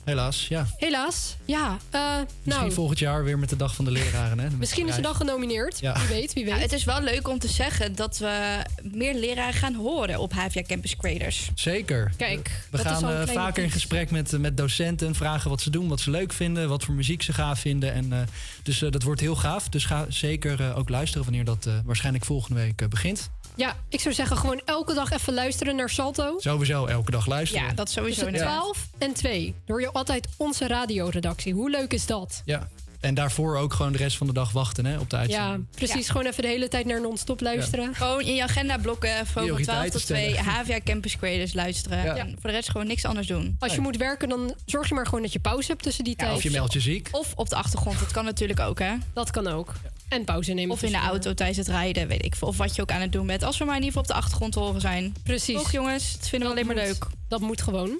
Helaas, ja. Helaas. Ja, eh, Misschien nou, volgend jaar weer met de Dag van de Leraren. Hè? Misschien is ze dan genomineerd. Ja. Wie weet, wie weet. Ja, het is wel leuk om te zeggen dat we meer leraren gaan horen op HVA Campus Creators. Zeker. Kijk, We dat is gaan al een eh, vaker in gesprek met, eh, met docenten, vragen wat ze doen, wat ze leuk vinden, wat voor muziek ze gaaf vinden. En, eh, dus eh, dat wordt heel gaaf. Dus ga zeker eh, ook luisteren wanneer dat eh, waarschijnlijk volgende week begint. Ja, ik zou zeggen gewoon elke dag even luisteren naar Salto. Sowieso elke dag luisteren. Ja, dat sowieso Tussen inderdaad. 12 en 2 door je altijd onze radioredactie. Hoe leuk is dat? Ja. En daarvoor ook gewoon de rest van de dag wachten hè, op de Ja, uitzending. precies. Gewoon even de hele tijd naar non-stop luisteren. Gewoon in je agenda blokken van van 12 Prioriteiten tot 2 stellen. HVA Campus Creators luisteren. Ja. En voor de rest gewoon niks anders doen. Als je moet werken, dan zorg je maar gewoon dat je pauze hebt tussen die tijd. Of je meldt je ziek. Of op de achtergrond, dat kan natuurlijk ook hè. Dat kan ook. En pauze nemen. Of in de auto tijdens het rijden, weet ik veel. Of wat je ook aan het doen bent. Als we maar in ieder geval op de achtergrond te horen zijn. Precies. Toch jongens, dat vinden we alleen maar moet. leuk. Dat moet gewoon.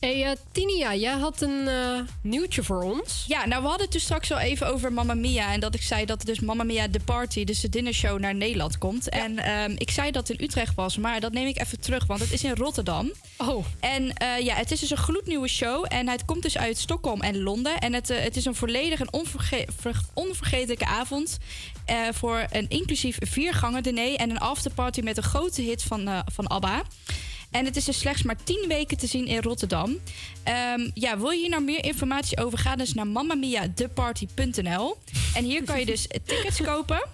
Hey, eh, Tinia, jij had een eh, nieuwtje voor ons. Ja, nou we hadden het dus straks al even over Mamma Mia. En dat ik zei dat dus Mamma Mia The Party, dus de dinnershow, naar Nederland komt. En ehm, ik zei dat het in Utrecht was, maar dat neem ik even terug, want het is in Rotterdam. Oh. En eh, ja, het is dus een gloednieuwe show. En het komt dus uit Stockholm en Londen. En het, het is een volledig en onverge ver- onvergetelijke avond. voor een inclusief viergangen diner en een afterparty met een grote hit van, van ABBA. En het is dus slechts maar 10 weken te zien in Rotterdam. Ehm, ja, wil je hier nou meer informatie over? Ga dus naar mamamiatheparty.nl. En hier kan je dus tickets kopen.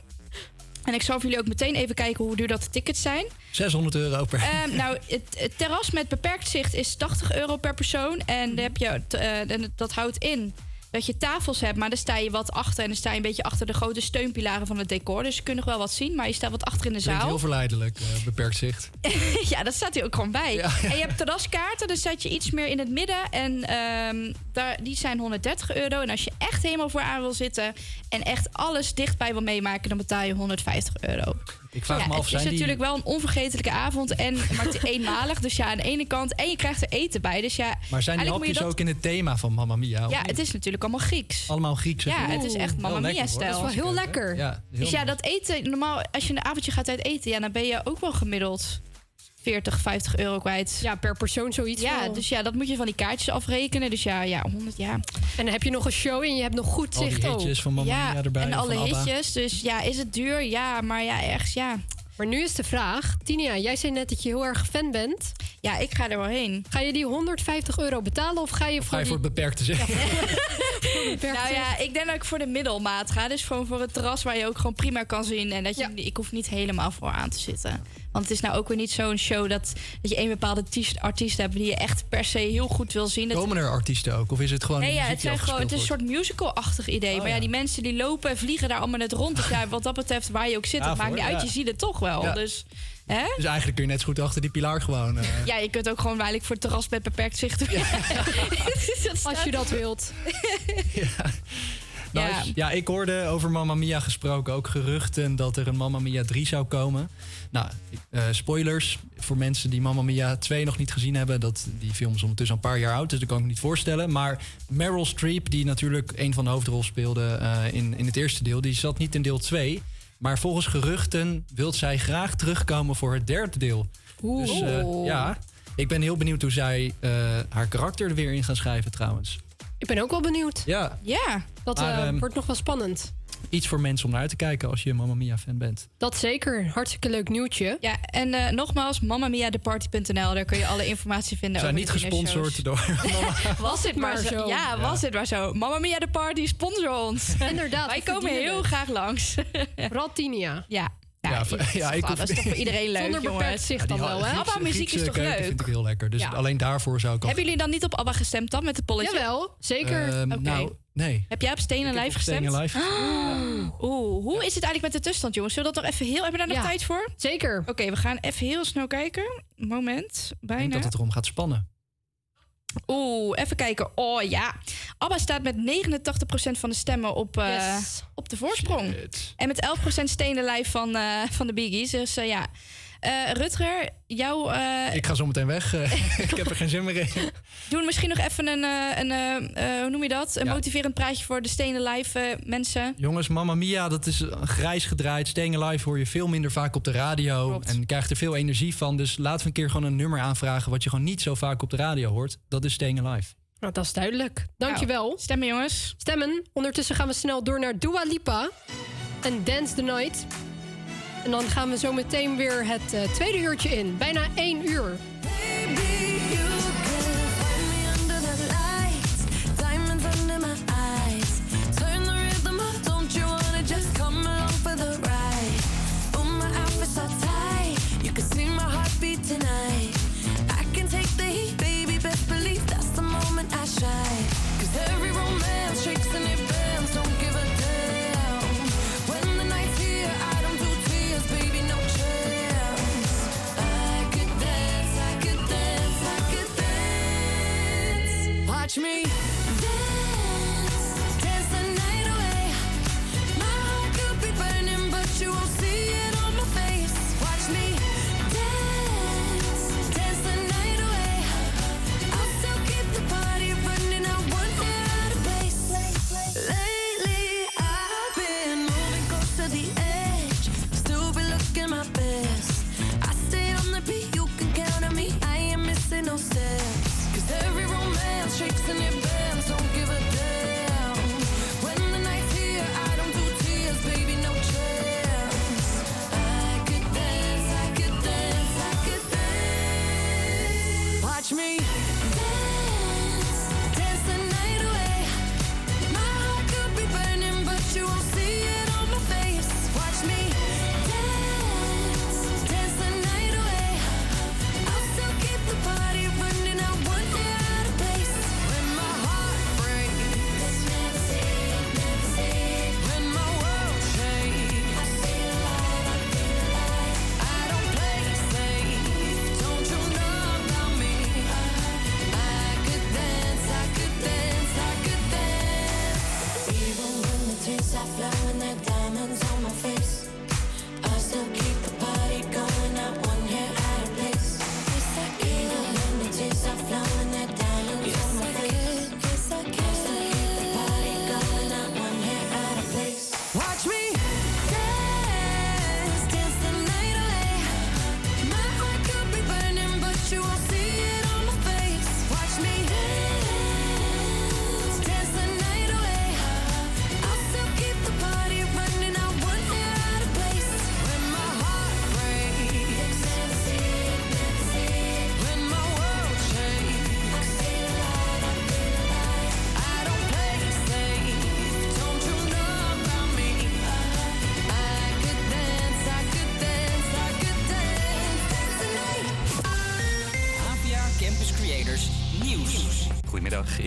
En ik zal voor jullie ook meteen even kijken hoe duur dat de tickets zijn. 600 euro per. Ehm, nou, het, het terras met beperkt zicht is 80 euro per persoon. En heb je, eh, en dat houdt in dat je tafels hebt, maar dan sta je wat achter. En dan sta je een beetje achter de grote steunpilaren van het decor. Dus je kunt nog wel wat zien, maar je staat wat achter in de Klinkt zaal. heel verleidelijk, eh, beperkt zicht. ja, dat staat hier ook gewoon bij. En je hebt terraskaarten, dan zet je iets meer in het midden. En ehm, daar, die zijn 130 euro. En als je echt helemaal vooraan wil zitten en echt alles dichtbij wil meemaken, dan betaal je 150 euro. Ik vraag ja, me af, het is die- natuurlijk wel een onvergetelijke avond en het eenmalig. Dus ja, aan de ene kant. En je krijgt er eten bij. Dus ja, Maar zijn die hapjes dat- ook in het thema van Mamma Mia? Ja, het is natuurlijk allemaal Grieks. Allemaal Grieks. Ja, het is echt Mamma. Mia-stijl. Dat is wel heel lekker. Ja, heel dus ja, dat eten, normaal als je een avondje gaat uit eten, ja, dan ben je ook wel gemiddeld 40, 50 euro kwijt. Ja, per persoon zoiets Ja, wel. dus ja, dat moet je van die kaartjes afrekenen. Dus ja, ja 100, ja. En dan heb je nog een show en je hebt nog goed Al die zicht ook. hitjes van Mamma ja, Mia erbij. en alle hitjes. Dus ja, is het duur? Ja, maar ja, ergens ja. Maar nu is de vraag, Tinia, jij zei net dat je heel erg fan bent. Ja, ik ga er wel heen. Ga je die 150 euro betalen of ga je Of voor ga je voor het beperkte zeggen? Nou ja, ik denk dat ik voor de middelmaat ga. Dus gewoon voor het terras waar je ook gewoon prima kan zien. En dat je, ik hoef niet helemaal voor aan te zitten. Want het is nou ook weer niet zo'n show dat, dat je één bepaalde artiest, artiest hebt die je echt per se heel goed wil zien. Komen er artiesten ook? Of is het gewoon Nee, een ja, het, zijn gewoon, het is een soort musical-achtig idee. Oh, maar ja, ja. die mensen die lopen en vliegen daar allemaal net rond. Dus ja, wat dat betreft, waar je ook zit, Ja, het maakt niet uit. Je ziet het toch wel. Ja. Dus, hè? Dus eigenlijk kun je net zo goed achter die pilaar gewoon... eh, Ja, je kunt ook gewoon eigenlijk voor het terras met beperkt zicht doen. Als je dat wilt. Nou, Ja. ja. ik hoorde over Mamma Mia gesproken ook geruchten dat er een Mamma Mia 3 zou komen. Nou, eh, spoilers voor mensen die Mamma Mia 2 nog niet gezien hebben. Dat, die film is ondertussen een paar jaar oud, dus dat kan ik me niet voorstellen. Maar Meryl Streep, die natuurlijk een van de hoofdrollen speelde eh, in, in het eerste deel, die zat niet in deel 2. Maar volgens geruchten wil zij graag terugkomen voor het derde deel. Oeh. Dus eh, ja, ik ben heel benieuwd hoe zij eh, haar karakter er weer in gaan schrijven trouwens. Ik ben ook wel benieuwd. Ja, Ja. Dat Maar, eh, ehm, wordt nog wel spannend. Iets voor mensen om naar uit te kijken als je een Mamma Mia fan bent. Dat zeker. Hartstikke leuk nieuwtje. Ja, en eh, nogmaals, mamamiadeparty.nl. Daar kun je alle informatie We vinden zijn over niet gesponsord door Was dit maar maar zo? Ja, was dit maar zo. Mamma Mia de Party, sponsor ons. Inderdaad. Wij we komen heel het. graag langs. Vooral Tinia. Ja. Ja, Ja, ik dat is toch voor iedereen leuk, Zonder beperkt zicht dan wel, hè? ABBA muziek is toch keuken leuk? vind ik heel lekker. Dus Ja. alleen daarvoor zou ik al... Hebben jullie dan niet op ABBA gestemd dan met het polletje? Jawel, zeker. Ehm, Oké. Nou, nee. Heb jij op Stenen Live gestemd? Alive. Oeh, hoe is het eigenlijk met de tussenstand, jongens? Zullen we dat nog even heel... Hebben we daar nog Ja. tijd voor? Zeker. Oké, we gaan even heel snel kijken. Moment, Ik denk bijna. dat het erom gaat spannen. Oeh, even kijken. Oh ja. ABBA staat met 89% van de stemmen op, eh, Yes. op de voorsprong. Shit. En met 11% stenen lijf van, eh, van de Biggies. Dus eh, ja. Eh, Rutger, jouw... eh Ik ga zo meteen weg. eh, ik heb er geen zin meer in. Doe misschien nog even een, eh, een hoe noem je dat? Een Ja. motiverend praatje voor de stenen lijf eh, mensen. Jongens, Mamma Mia, dat is grijs gedraaid. Staying Alive hoor je veel minder vaak op de radio. Klopt. En krijgt er veel energie van. Dus laten we een keer gewoon een nummer aanvragen... wat je gewoon niet zo vaak op de radio hoort. Dat is Staying Alive. Nou, dat is duidelijk. Dankjewel. Nou, stemmen jongens. Stemmen. Ondertussen gaan we snel door naar Dua Lipa en Dance the Night. En dan gaan we zo meteen weer het eh, tweede uurtje in. Bijna één uur. catch me. me.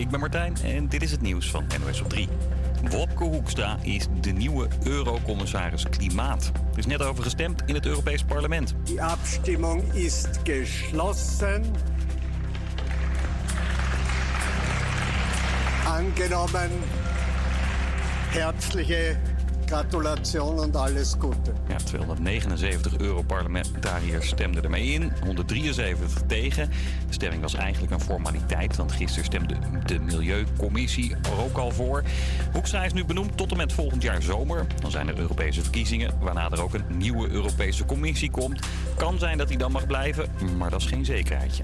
Ik ben Martijn en dit is het nieuws van NOS op 3. Wopke Hoekstra is de nieuwe eurocommissaris Klimaat. Er is net over gestemd in het Europees Parlement. Die Abstimmung ist geschlossen. Angenommen. Herzliche Gratulation und alles Gute. Ja, 279 Europarlementariërs stemden ermee in, 173 tegen. De stemming was eigenlijk een formaliteit, want gisteren stemde de Milieucommissie er ook al voor. Hoekstra is nu benoemd tot en met volgend jaar zomer. Dan zijn er Europese verkiezingen, waarna er ook een nieuwe Europese Commissie komt. Kan zijn dat hij dan mag blijven, maar dat is geen zekerheidje.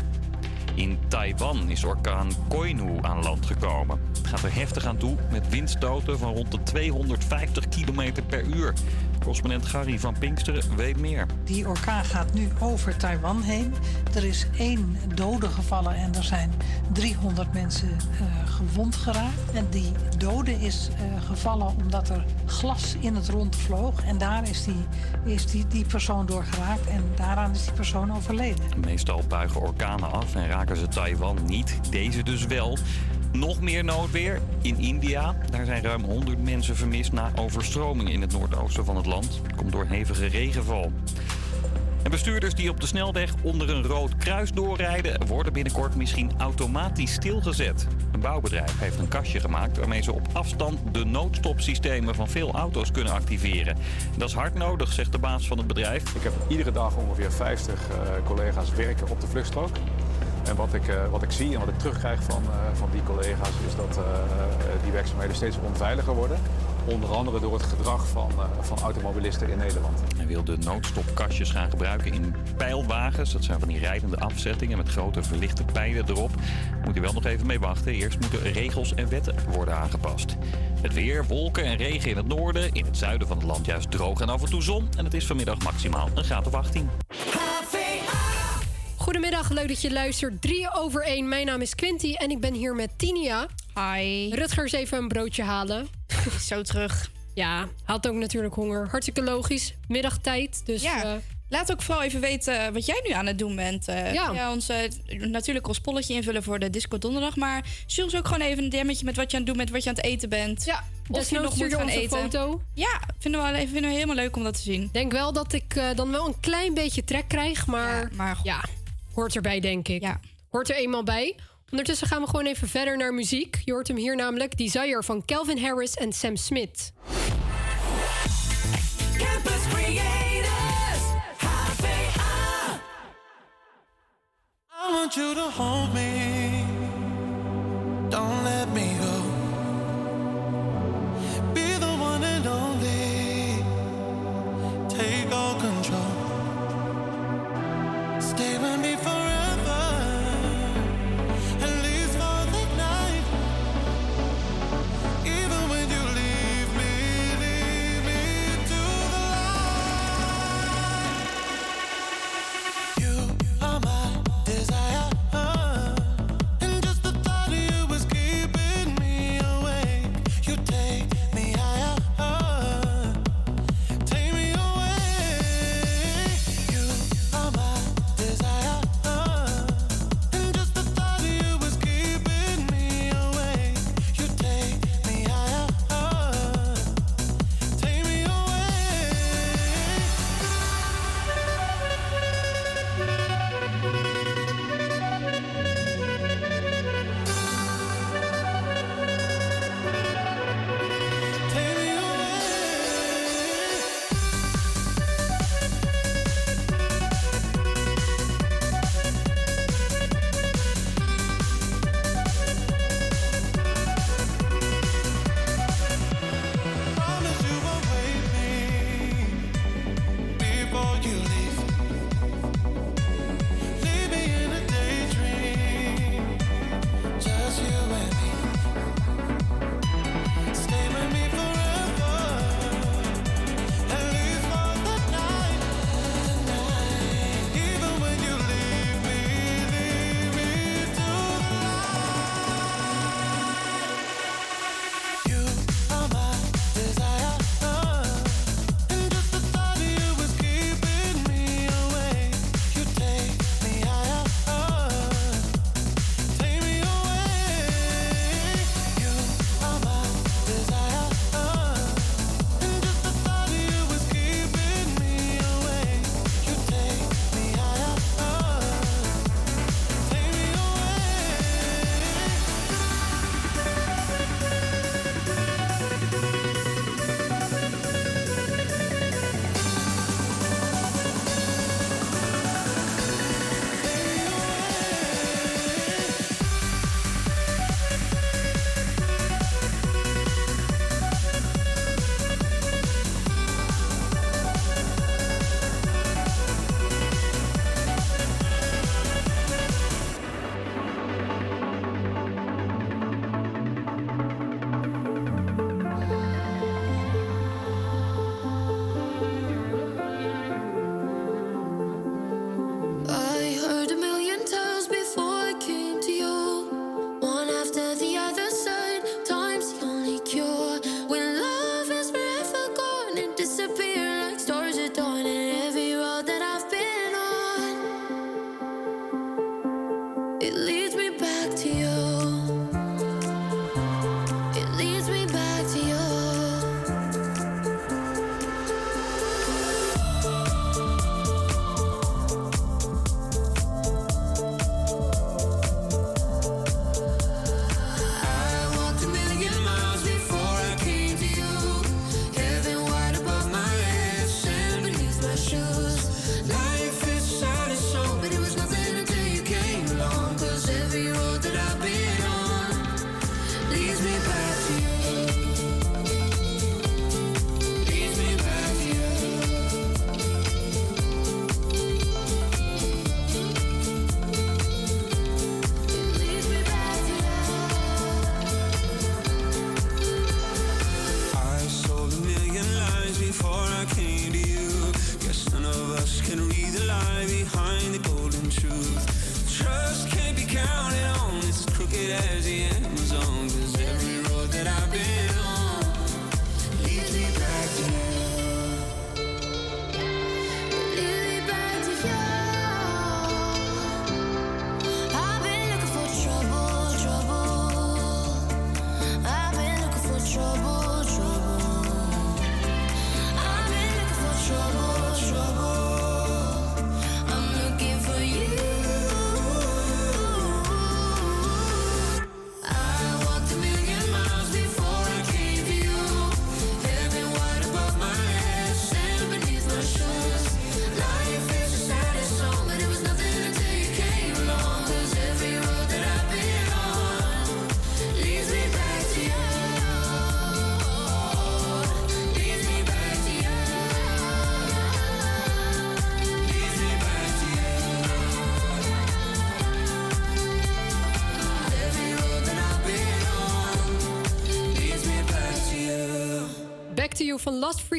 In Taiwan is orkaan Koinu aan land gekomen. Gaat er heftig aan toe met windstoten van rond de 250 km per uur. Correspondent Gary van Pinksteren weet meer. Die orkaan gaat nu over Taiwan heen. Er is één dode gevallen en er zijn 300 mensen eh, gewond geraakt. En die dode is eh, gevallen omdat er glas in het rond vloog. En daar is, die, is die, die persoon door geraakt en daaraan is die persoon overleden. Meestal buigen orkanen af en raken ze Taiwan niet. Deze dus wel. Nog meer noodweer in India. Daar zijn ruim 100 mensen vermist na overstroming in het noordoosten van het land. Komt door hevige regenval. En bestuurders die op de snelweg onder een rood kruis doorrijden... worden binnenkort misschien automatisch stilgezet. Een bouwbedrijf heeft een kastje gemaakt... waarmee ze op afstand de noodstopsystemen van veel auto's kunnen activeren. Dat is hard nodig, zegt de baas van het bedrijf. Ik heb iedere dag ongeveer 50 eh, collega's werken op de vluchtstrook. En wat ik, eh, wat ik zie en wat ik terugkrijg van, eh, van die collega's is dat eh, die werkzaamheden steeds onveiliger worden. Onder andere door het gedrag van, eh, van automobilisten in Nederland. Hij wil de noodstopkastjes gaan gebruiken in pijlwagens. Dat zijn van die rijdende afzettingen met grote verlichte pijlen erop. Moet hij wel nog even mee wachten. Eerst moeten regels en wetten worden aangepast. Het weer, wolken en regen in het noorden. In het zuiden van het land juist droog en af en toe zon. En het is vanmiddag maximaal een graad of 18. Goedemiddag, leuk dat je luistert. 3 over 1. Mijn naam is Quinty en ik ben hier met Tinia. Hi. Rutger is even een broodje halen. Zo terug. Ja, had ook natuurlijk honger. Hartstikke logisch. Middagtijd, dus... Ja. eh, Laat ook vooral even weten wat jij nu aan het doen bent. Eh, Ja. ons, eh, natuurlijk ons polletje invullen voor de Disco Donderdag. Maar stuur ons ook gewoon even een DM'tje met wat je aan het doen bent, wat je aan het eten bent. Ja, of je desnoods nog moet gaan eten. foto. Ja, vinden we, wel even, vinden we helemaal leuk om dat te zien. denk wel dat ik eh, dan wel een klein beetje trek krijg, maar ja, hoort erbij denk ik. Hoort er eenmaal bij. Ondertussen gaan we gewoon even verder naar muziek. Je hoort hem hier namelijk, Desire van Calvin Harris en Sam Smith. Campus Creators, HVA. I want you to hold me.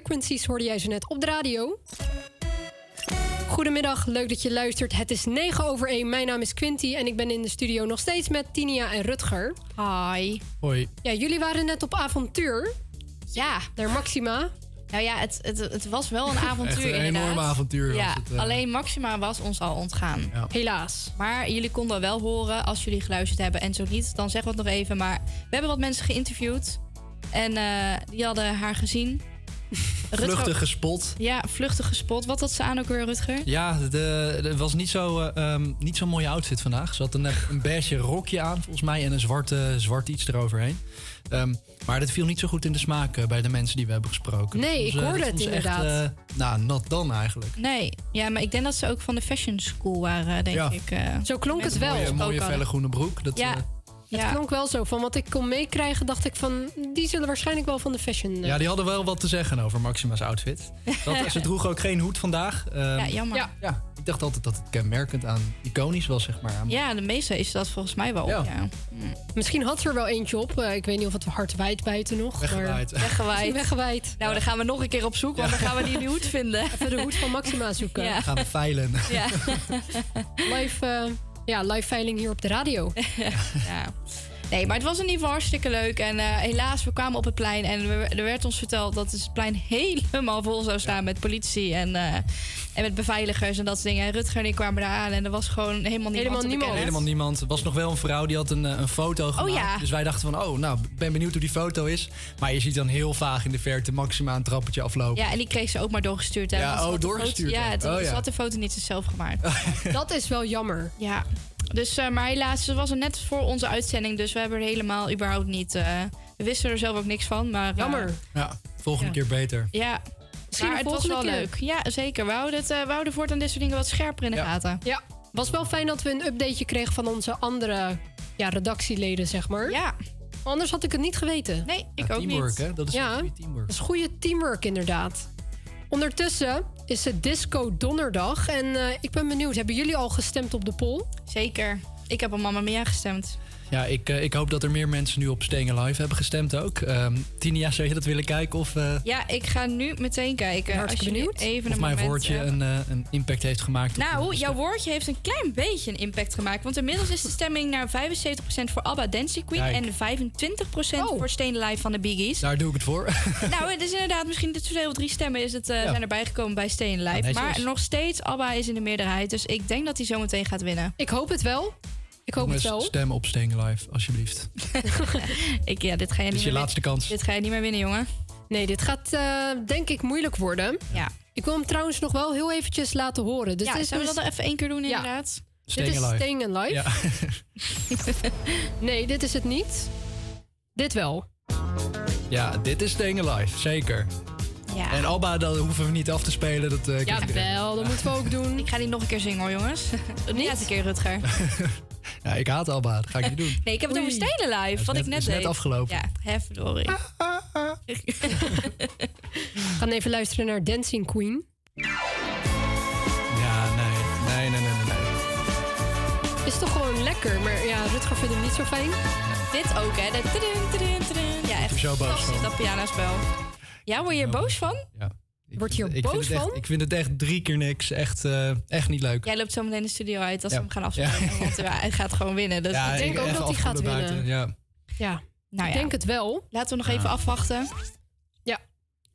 Frequencies hoorde jij zo net op de radio. Goedemiddag, leuk dat je luistert. Het is 9 over 1. Mijn naam is Quinty en ik ben in de studio nog steeds met Tinia en Rutger. Hi. Hoi. Ja, jullie waren net op avontuur. Ja. Naar Maxima. Nou ja, het, het, het was wel een avontuur Echt een inderdaad. enorm avontuur was Ja, het, eh. alleen Maxima was ons al ontgaan. Helaas. Maar jullie konden wel horen als jullie geluisterd hebben. En zo niet, dan zeggen we het nog even. Maar we hebben wat mensen geïnterviewd. En eh, die hadden haar gezien. Vluchtig gespot. Ja, vluchtig gespot. Wat had ze aan ook weer, Rutger? Ja, het was niet zo, eh, ehm, niet zo'n mooie outfit vandaag. Ze had een, eh, een beige rokje aan, volgens mij, en een zwarte, zwart iets eroverheen. Ehm, maar dat viel niet zo goed in de smaak eh, bij de mensen die we hebben gesproken. Nee, Dat ik hoorde het echt, inderdaad. nou, not dan eigenlijk. Nee, ja, maar ik denk dat ze ook van de fashion school waren, denk Ja. ik. Zo klonk het wel. Mooie, mooie al. felle groene broek. Dat, Ja. Het klonk wel zo. Van wat ik kon meekrijgen, dacht ik van... die zullen waarschijnlijk wel van de fashion... eh, ja, die hadden wel wat te zeggen over Maxima's outfit. Dat, ze droeg ook geen hoed vandaag. Ehm, Ja, jammer. Ja. ja, ik dacht altijd dat het kenmerkend aan iconisch was, zeg maar. Ja, de meeste is dat volgens mij wel. Ja. Ja. Misschien had ze er wel eentje op. Eh, ik weet niet of het hard wijd buiten nog. Weggewaaid. Maar... Weggewaaid. Weggewaaid. Nou, dan gaan we nog een keer op zoek, want dan gaan we die, die hoed vinden. Even de hoed van Maxima zoeken. Ja. Gaan we veilen. Ja. Live, eh, ja, live veiling hier op de radio. ja. Nee, maar het was in ieder geval hartstikke leuk. En eh, helaas, we kwamen op het plein en we- er werd ons verteld dat het plein helemaal vol zou staan met politie en, eh, en met beveiligers en dat soort dingen. En Rutger en ik kwamen daar aan en er was gewoon helemaal niemand. Helemaal niemand. Helemaal niemand. Er was nog wel een vrouw die had een, eh, een foto gemaakt. ja. Dus wij dachten van, oh, nou, ben benieuwd hoe die foto is. Maar je ziet dan heel vaag in de verte Maxima een trappetje aflopen. Ja, en die kreeg ze ook maar doorgestuurd. Hè, Ja, ze oh, had de doorgestuurd Foto, ja, het, Oh, ze ja. had de foto niet zelf gemaakt. Dat is wel jammer. Ja, dus, eh, maar helaas, ze was er net voor onze uitzending. Dus we hebben er helemaal überhaupt niet... eh, we wisten er zelf ook niks van, maar... eh, Jammer. Ja, volgende Ja. keer beter. ja, Misschien maar het was wel keer. leuk. Ja, zeker. We houden, het, eh, we houden voortaan dit soort dingen wat scherper in de gaten. Ja, was wel fijn dat we een updateje kregen van onze andere ja, redactieleden, zeg maar. Ja. Anders had ik het niet geweten. Nee, ik Ja, ook teamwork, niet. hè? Dat is Ja. goede teamwork. Dat is goede teamwork, inderdaad. Ondertussen is het Disco Donderdag. En eh, ik ben benieuwd, hebben jullie al gestemd op de poll? Zeker. Ik heb op Mamma Mia gestemd. Ja, ik, eh, ik hoop dat er meer mensen nu op Staying Alive hebben gestemd ook. Ehm Tinia, zou je dat willen kijken? Of, eh, Ja, ik ga nu meteen kijken. Hartstikke als je benieuwd. Even of een mijn woordje hebt. een, eh, een impact heeft gemaakt? Nou, jouw woordje heeft een klein beetje een impact gemaakt. Want inmiddels is de stemming naar 75% voor ABBA Dancing Queen... Kijk. en 25% Oh. voor Staying Alive van de Biggies. Daar doe ik het voor. nou, het is inderdaad misschien de twee of drie stemmen is het, eh, Ja. zijn erbij gekomen bij Staying Alive. maar nog steeds, ABBA is in de meerderheid. Dus ik denk dat hij zometeen gaat winnen. Ik hoop het wel. Ik hoop het wel. stem op Staying Alive, alsjeblieft. Ik, ja, dit ga je Dit niet is je meer laatste win- kans. Dit ga je niet meer winnen, jongen. Nee, dit gaat eh, denk ik moeilijk worden. Ja. Ik wil hem trouwens nog wel heel eventjes laten horen. Dus ja, dit is zullen we dus- dat even één keer doen, Ja. inderdaad? Dit Staying is Alive. Staying Alive. Ja. Nee, dit is het niet. Dit wel. ja, dit is Staying Alive, zeker. Ja. En Alba, dat hoeven we niet af te spelen. Dat, eh, iedereen. Jawel, dat moeten we ook doen. Ik ga die nog een keer zingen hoor, jongens. Niet een keer, Rutger. Ja, ik haat Alba, dat ga ik niet doen. Nee, ik heb het over. Stelen Live, is wat net- ik net is net afgelopen. Ja, hefverdorie. We gaan even luisteren naar Dancing Queen. Ja, nee. Nee, nee, nee, nee. nee. Is toch gewoon lekker, maar ja, Rutger vindt hem niet zo fijn. Dit ook, hè. Dat. Ja, echt zo boos dat pianospel. Ja, word je er boos van? Ja. Ik Word je vind- hier ik boos vind het echt, van? Ik vind het echt drie keer niks. Echt, eh, echt niet leuk. Jij loopt zo meteen de studio uit als Ja. we hem gaan afspelen. Want hij gaat gewoon winnen. Dus Ja, ik denk ook dat hij gaat winnen. Ja. Ja, nou ik denk het wel. laten we nog even afwachten. Ja,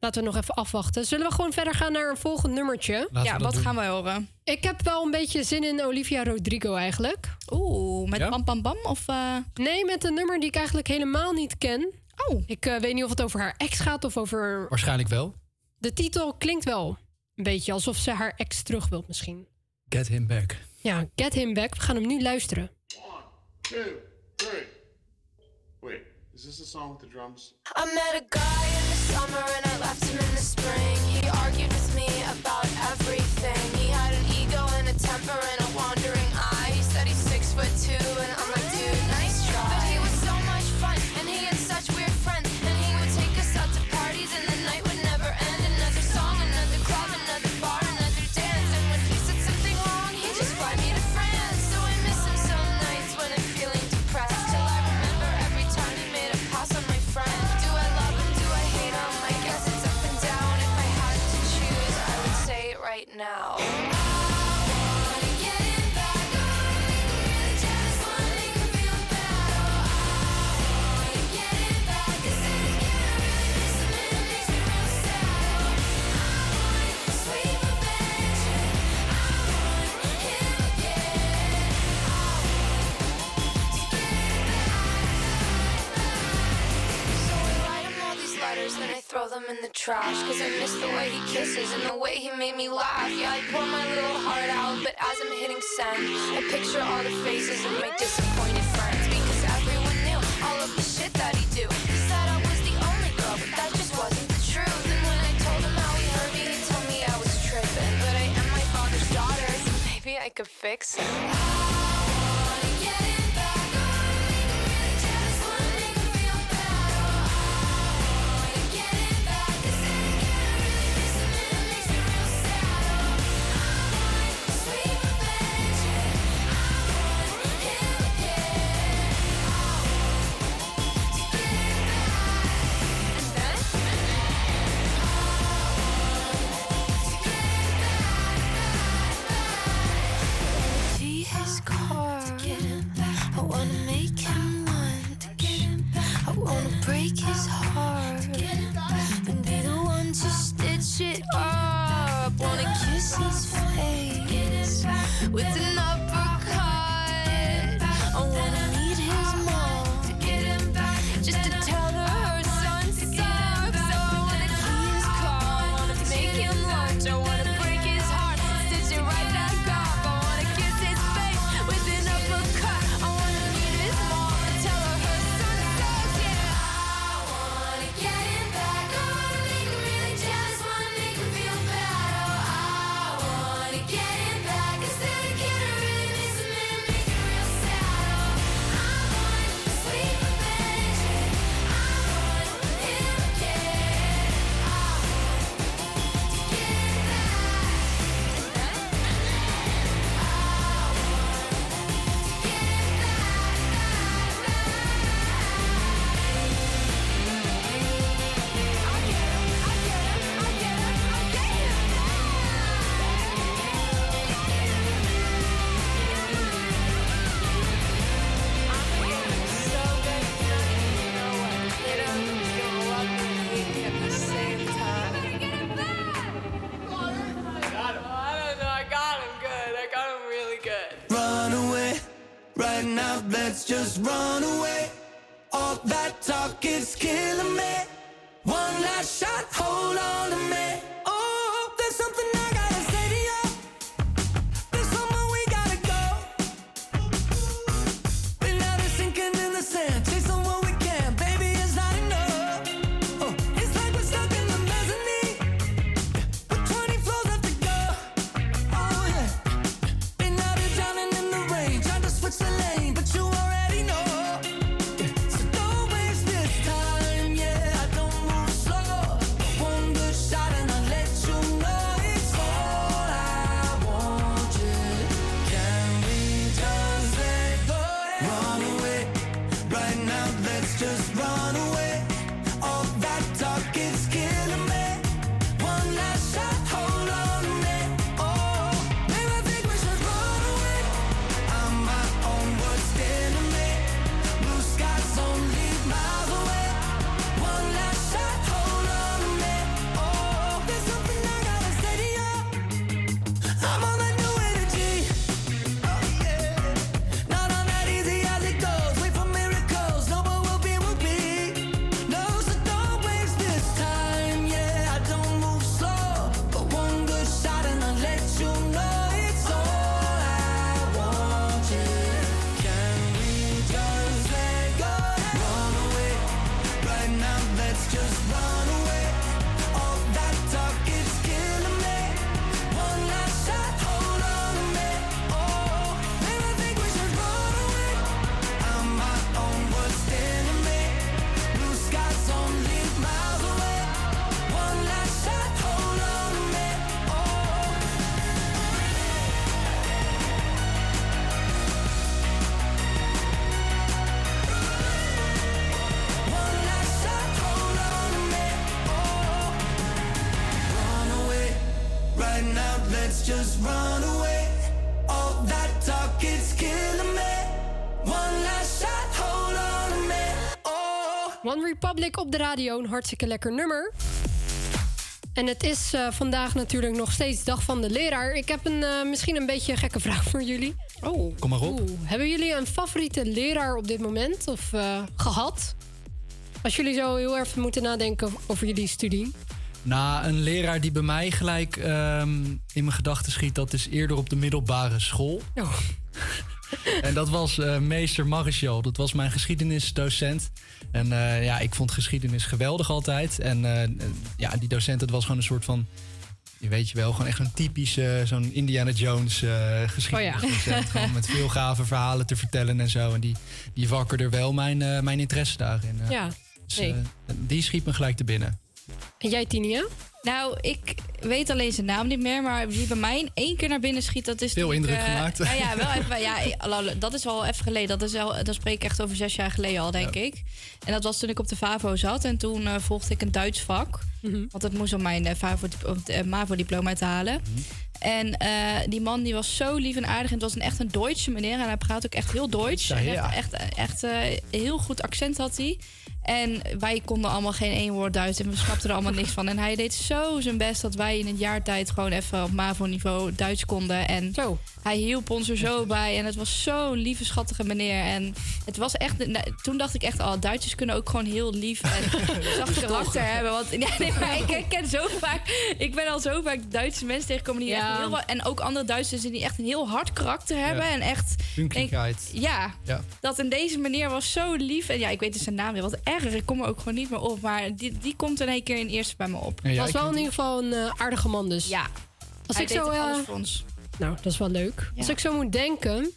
laten we nog even afwachten. Zullen we gewoon verder gaan naar een volgend nummertje? Laten ja, wat doen. gaan we horen? Ik heb wel een beetje zin in Olivia Rodrigo eigenlijk. Oeh, met Ja? Bam Bam Bam? Of, eh, Nee, met een nummer die ik eigenlijk helemaal niet ken. Oh, Ik eh, weet niet of het over haar ex gaat of over... Waarschijnlijk wel. De titel klinkt wel een beetje alsof ze haar ex terug wilt misschien. Get him back. Ja, Get Him Back. We gaan hem nu luisteren. two, three. Wait, is this the song with the drums? I met a guy in the summer and I left him in the spring. He argued with me about everything. He had an ego and a temper and him in the trash Cause I miss the way he kisses and the way he made me laugh. Yeah, I pour my little heart out, but as I'm hitting send I picture all the faces of my disappointed friends Because everyone knew all of the shit that he do. He said I was the only girl, but that just wasn't the truth. And when I told him how he hurt me, he told me I was tripping. But I am my father's daughter, so maybe I could fix it. Republic op de radio, een hartstikke lekker nummer. En het is eh, vandaag natuurlijk nog steeds dag van de leraar. Ik heb een, eh, misschien een beetje een gekke vraag voor jullie. Oh. Kom maar op. Oeh, hebben jullie een favoriete leraar op dit moment of eh, gehad? Als jullie zo heel erg moeten nadenken over jullie studie. Nou, een leraar die bij mij gelijk ehm, in mijn gedachten schiet, dat is eerder op de middelbare school. Oh. En dat was eh, meester Marichal. Dat was mijn geschiedenisdocent. En eh, ja, ik vond geschiedenis geweldig altijd. En eh, ja, die docent, het was gewoon een soort van... Je weet je wel, gewoon echt zo'n typische, zo'n Indiana Jones geschiedenisdocent. Gewoon met veel gave verhalen te vertellen en zo. En die, die wakkerde wel mijn, mijn interesse daarin. Ja, Dus, nee. die schiet me gelijk te binnen. En jij, Tinia? Nou, ik weet alleen zijn naam niet meer, maar wie bij mij in één keer naar binnen schiet, dat is. Veel toen ik, indruk eh, gemaakt. Nou ja, wel even. Ja, eh, dat is al even geleden. Dat, is al, dat spreek ik echt over zes jaar geleden al, denk ik. En dat was toen ik op de Favo zat. En toen eh, volgde ik een Duits vak. Want het moest om mijn eh, Favo, of, eh, MAVO-diploma te halen. En eh, die man die was zo lief en aardig. En het was een, echt een Duitse meneer. En hij praat ook echt heel Duits. Ja, ja. Echt, echt, echt eh, heel goed accent had hij. En wij konden allemaal geen één woord Duits. En we snapten er allemaal niks van. En hij deed zo zijn best dat wij in een jaar tijd gewoon even op MAVO-niveau Duits konden. En hij hielp ons er zo bij. En het was zo'n lieve, schattige meneer. En het was echt... nou, toen dacht ik echt, oh, Duitsers kunnen ook gewoon heel lief en zacht karakter hebben. Want ja, nee, maar ik ken zo vaak... Ik ben al zo vaak Duitse mensen tegengekomen die Ja. Heel... En ook andere Duitsers die echt een heel hard karakter hebben. Ja. En echt... Ja, Ja. dat in deze meneer was zo lief. En ja, ik weet dus zijn naam weer wat erger. Ik kom er ook gewoon niet meer op. Maar die, die komt in één keer in eerste bij me op. Ja, ja, was wel in ieder geval een eh, aardige man dus. Ja. Als Hij ik deed zo, echt alles voor ons. Nou, dat is wel leuk. Als ik zo moet denken...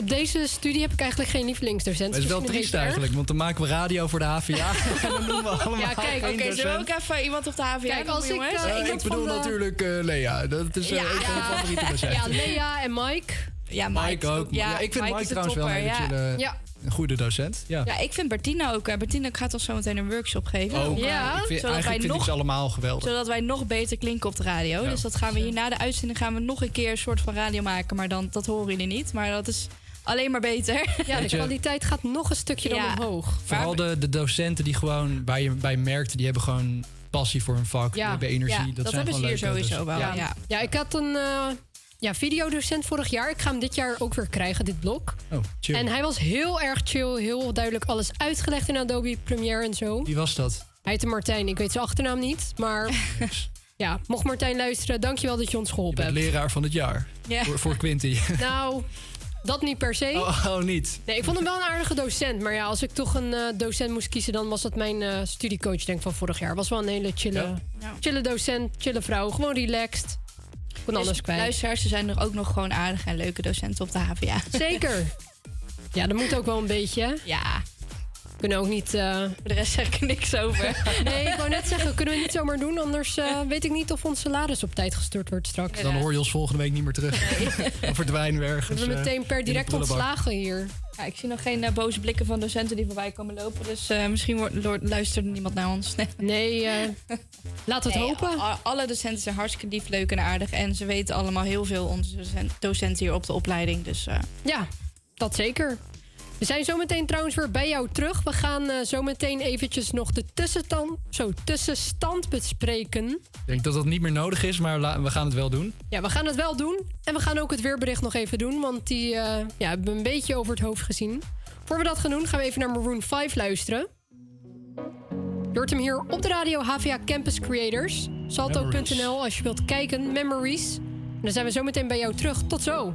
Op deze studie heb ik eigenlijk geen lievelingsdocent. Dat is wel triest beetje eigenlijk, want dan maken we radio voor de HVA. en dan noemen we allemaal Ja, kijk, Oké, zullen we ook even iemand op de HVA Kijk, als ik, jongens? eh, ik bedoel de- natuurlijk eh, Lea. Dat is eh, Ja, een van mijn ja. favoriete docenten. Ja, Lea en Mike. Ja, Mike ook. Ja, ik vind Mike, trouwens wel een ja. Ja. een goede docent. Ja. Ja, ik vind Bertina ook. eh, Bertina gaat ons zo meteen een workshop geven. Oh, eh, ik vind, zodat wij vind nog allemaal geweldig. Zodat wij nog beter klinken op de radio. Ja. Dus dat gaan we hier na de uitzending gaan we nog een keer een soort van radio maken. Maar dan, dat horen jullie niet. Maar dat is alleen maar beter. Ja, de je- kwaliteit gaat nog een stukje dan Ja. omhoog. Vooral de, de docenten die gewoon, je bij merkt, die hebben gewoon passie voor hun vak. Die Ja. hebben energie. Ja, dat, dat zijn hebben ze hier sowieso wel. Ja. Ja. Ja, ik had een eh, ja, videodocent vorig jaar. Ik ga hem dit jaar ook weer krijgen, dit blok. Oh, chill. En hij was heel erg chill, heel duidelijk alles uitgelegd in Adobe Premiere en zo. Wie was dat? Hij heette Martijn, ik weet zijn achternaam niet. Maar ja, mocht Martijn luisteren, dankjewel dat je ons Je geholpen bent hebt. leraar van het jaar. Ja. Voor, voor Quinty. Nou, dat niet per se. Oh, oh, niet. Nee, ik vond hem wel een aardige docent. Maar ja, als ik toch een eh, docent moest kiezen, dan was dat mijn eh, studiecoach denk ik, van vorig jaar. Was wel een hele chille, Ja. chille docent, chille vrouw. Gewoon relaxed. Kon alles Dus kwijt. luisteraars, er zijn er ook nog gewoon aardige en leuke docenten op de HVA. Zeker. Ja, dat moet ook wel een beetje. Ja. We kunnen ook niet... eh, Voor de rest zeg ik er niks over. Nee, ik wou net zeggen, kunnen we niet zomaar doen. Anders eh, weet ik niet of ons salaris op tijd gestort wordt straks. Dan hoor je ons volgende week niet meer terug. Dan verdwijnen we We ergens. hebben eh, meteen per direct ontslagen hier. Ja, ik zie nog geen boze blikken van docenten die voorbij komen lopen. Dus eh, misschien wordt, luistert niemand naar ons. Nee, Nee, eh, laten we het Nee, hopen. alle docenten zijn hartstikke lief, leuk en aardig. En ze weten allemaal heel veel, onze docent- docenten hier op de opleiding. Dus eh, Ja, dat zeker. We zijn zometeen trouwens weer bij jou terug. We gaan eh, zometeen eventjes nog de tussenstand, zo, tussenstand bespreken. Ik denk dat dat niet meer nodig is, maar we gaan het wel doen. Ja, we gaan het wel doen. En we gaan ook het weerbericht nog even doen. Want die eh, ja, hebben we een beetje over het hoofd gezien. Voor we dat gaan doen, gaan we even naar Maroon 5 luisteren. Je hoort hem hier op de radio HVA Campus Creators. Salto.nl als je wilt kijken. Memories. En dan zijn we zometeen bij jou terug. Tot zo.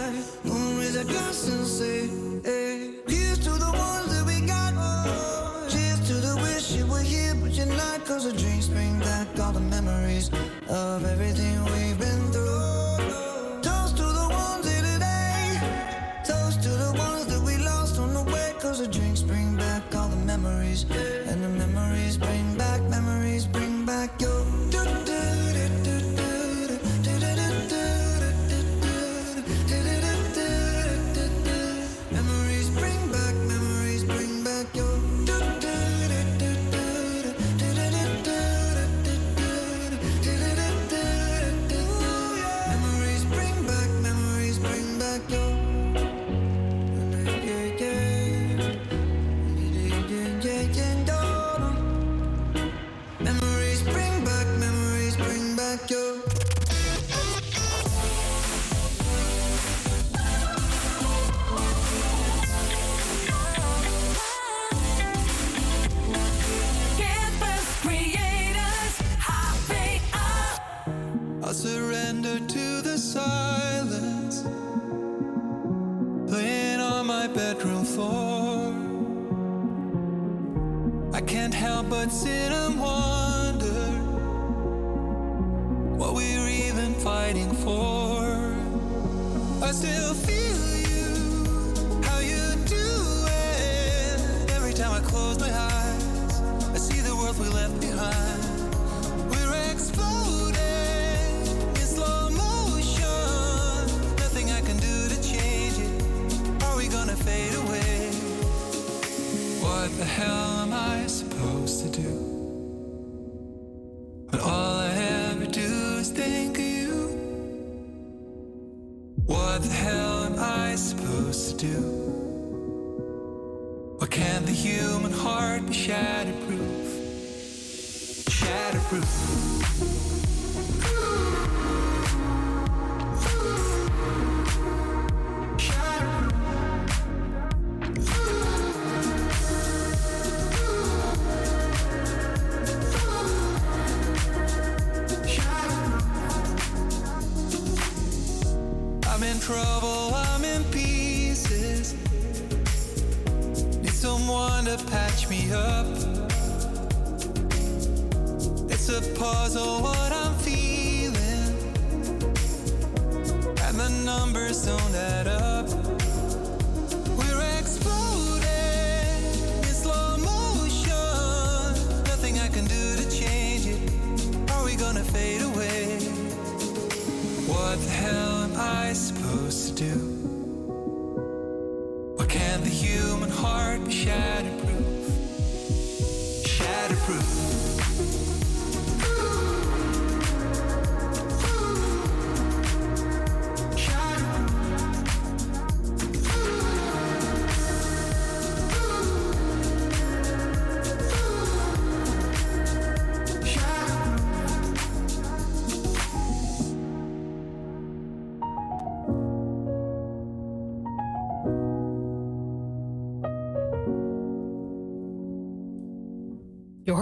Cause the drinks bring back all the memories of everything we've been through. Toast to the ones here today. Toast to the ones that we lost on the way. Cause the drinks bring back all the memories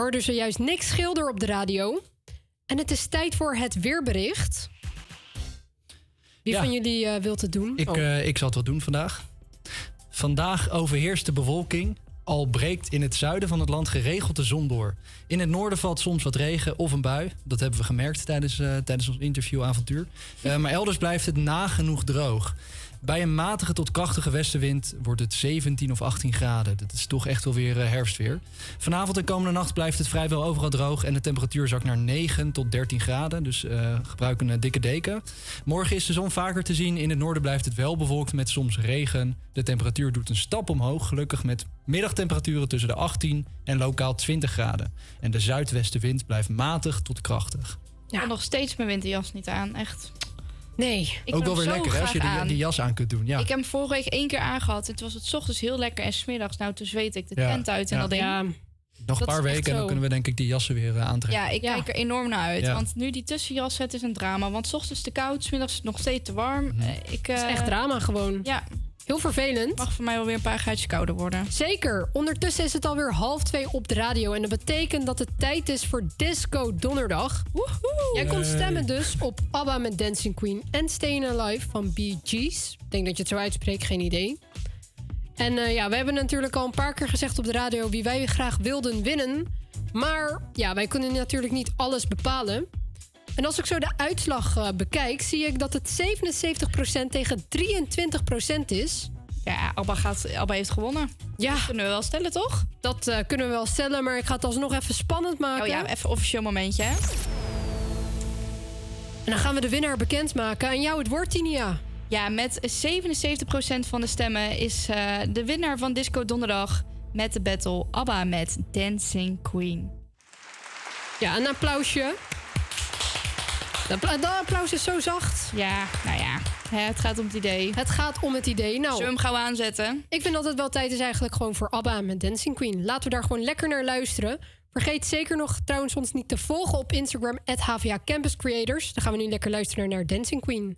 hoorde zojuist niks schilder op de radio. En het is tijd voor het weerbericht. Wie Ja. van jullie eh, wilt het doen? Ik, Oh. eh, ik zal het wel doen vandaag. Vandaag overheerst de bewolking. Al breekt in het zuiden van het land geregeld de zon door. In het noorden valt soms wat regen of een bui. Dat hebben we gemerkt tijdens, eh, tijdens ons interviewavontuur. Eh, maar elders blijft het nagenoeg droog. Bij een matige tot krachtige westenwind wordt het 17 of 18 graden. Dat is toch echt wel weer eh, herfstweer. Vanavond en komende nacht blijft het vrijwel overal droog... en de temperatuur zakt naar 9 tot 13 graden. Dus eh, gebruik een eh, dikke deken. Morgen is de zon vaker te zien. In het noorden blijft het wel bewolkt met soms regen. De temperatuur doet een stap omhoog, gelukkig met middagtemperaturen tussen de 18 en lokaal 20 graden. En de zuidwestenwind blijft matig tot krachtig. Ja. nog steeds mijn winterjas niet aan, echt. Nee. Ik Ook wel weer lekker hè, als je die, aan. die jas aan kunt doen. Ja. Ik heb hem vorige week één keer aangehad. Het was het 's ochtends heel lekker en smiddags, nou toen zweet ik de Ja, tent uit en ja. dat ding. Ja, Nog een paar weken en dan kunnen we denk ik die jassen weer eh, aantrekken. Ja, ik kijk er enorm naar uit. Ja. Want nu die tussenjas, het is een drama. Want 's ochtends te koud, 's middags nog steeds te warm. Mhm. Eh, ik, Het is eh, echt drama gewoon. Ja. Heel vervelend. Mag voor mij wel weer een paar gaatjes kouder worden. Zeker. Ondertussen is het alweer half twee op de radio. En dat betekent dat het tijd is voor Disco Donderdag. Jij kon Yay. stemmen dus op ABBA met Dancing Queen en Staying Alive van Bee Gees. Ik denk dat je het zo uitspreekt, geen idee. En eh, ja, we hebben natuurlijk al een paar keer gezegd op de radio wie wij graag wilden winnen. Maar ja, wij kunnen natuurlijk niet alles bepalen. En als ik zo de uitslag eh, bekijk, zie ik dat het 77% tegen 23% is. Ja, Abba, gaat, Abba heeft gewonnen. Ja. Dat kunnen we wel stellen, toch? Dat eh, kunnen we wel stellen, maar ik ga het alsnog even spannend maken. Oh ja, even officieel momentje, hè? En dan gaan we de winnaar bekendmaken. En jou het woord, Tinia. Ja, met 77% van de stemmen is eh, de winnaar van Disco Donderdag met de battle ABBA met Dancing Queen. Ja, een applausje. Dat appla- dat applaus is zo zacht. Ja, nou ja. Hè, het gaat om het idee. Het gaat om het idee. Nou, Zullen we hem gauw aanzetten? Ik vind dat het wel tijd is eigenlijk gewoon voor ABBA met Dancing Queen. Laten we daar gewoon lekker naar luisteren. Vergeet zeker nog trouwens ons niet te volgen op Instagram... HVA Campus Creators. Dan gaan we nu lekker luisteren naar Dancing Queen.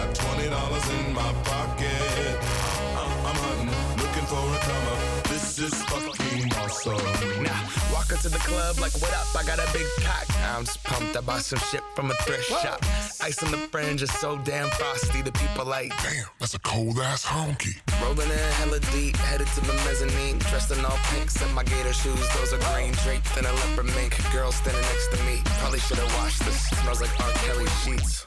got twenty dollars in my pocket. I'm, I'm hunting, looking for a come up. This is fucking awesome. Now, walk into the club like, what up? I got a big cock. I'm just pumped. I bought some shit from a thrift shop. Ice on the fringe is so damn frosty. The people like, damn, that's a cold ass honky. Rolling in hella deep, headed to the mezzanine. Dressed in all pinks and my gator shoes. Those are green draped in a leopard mink. Girl standing next to me. Probably should have washed this. Smells like R. Kelly sheets.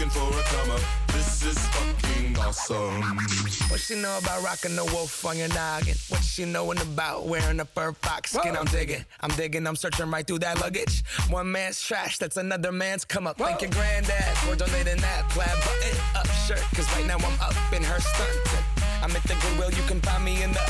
looking for a come up. This is fucking awesome. What she know about rocking the wolf on your noggin? What she knowin' about wearing a fur fox skin? I'm digging, I'm digging, I'm searching right through that luggage. One man's trash, that's another man's come up. Thank your granddad for donating that plaid button up shirt. Cause right now I'm up in her stunt. I'm at the Goodwill, you can find me in the.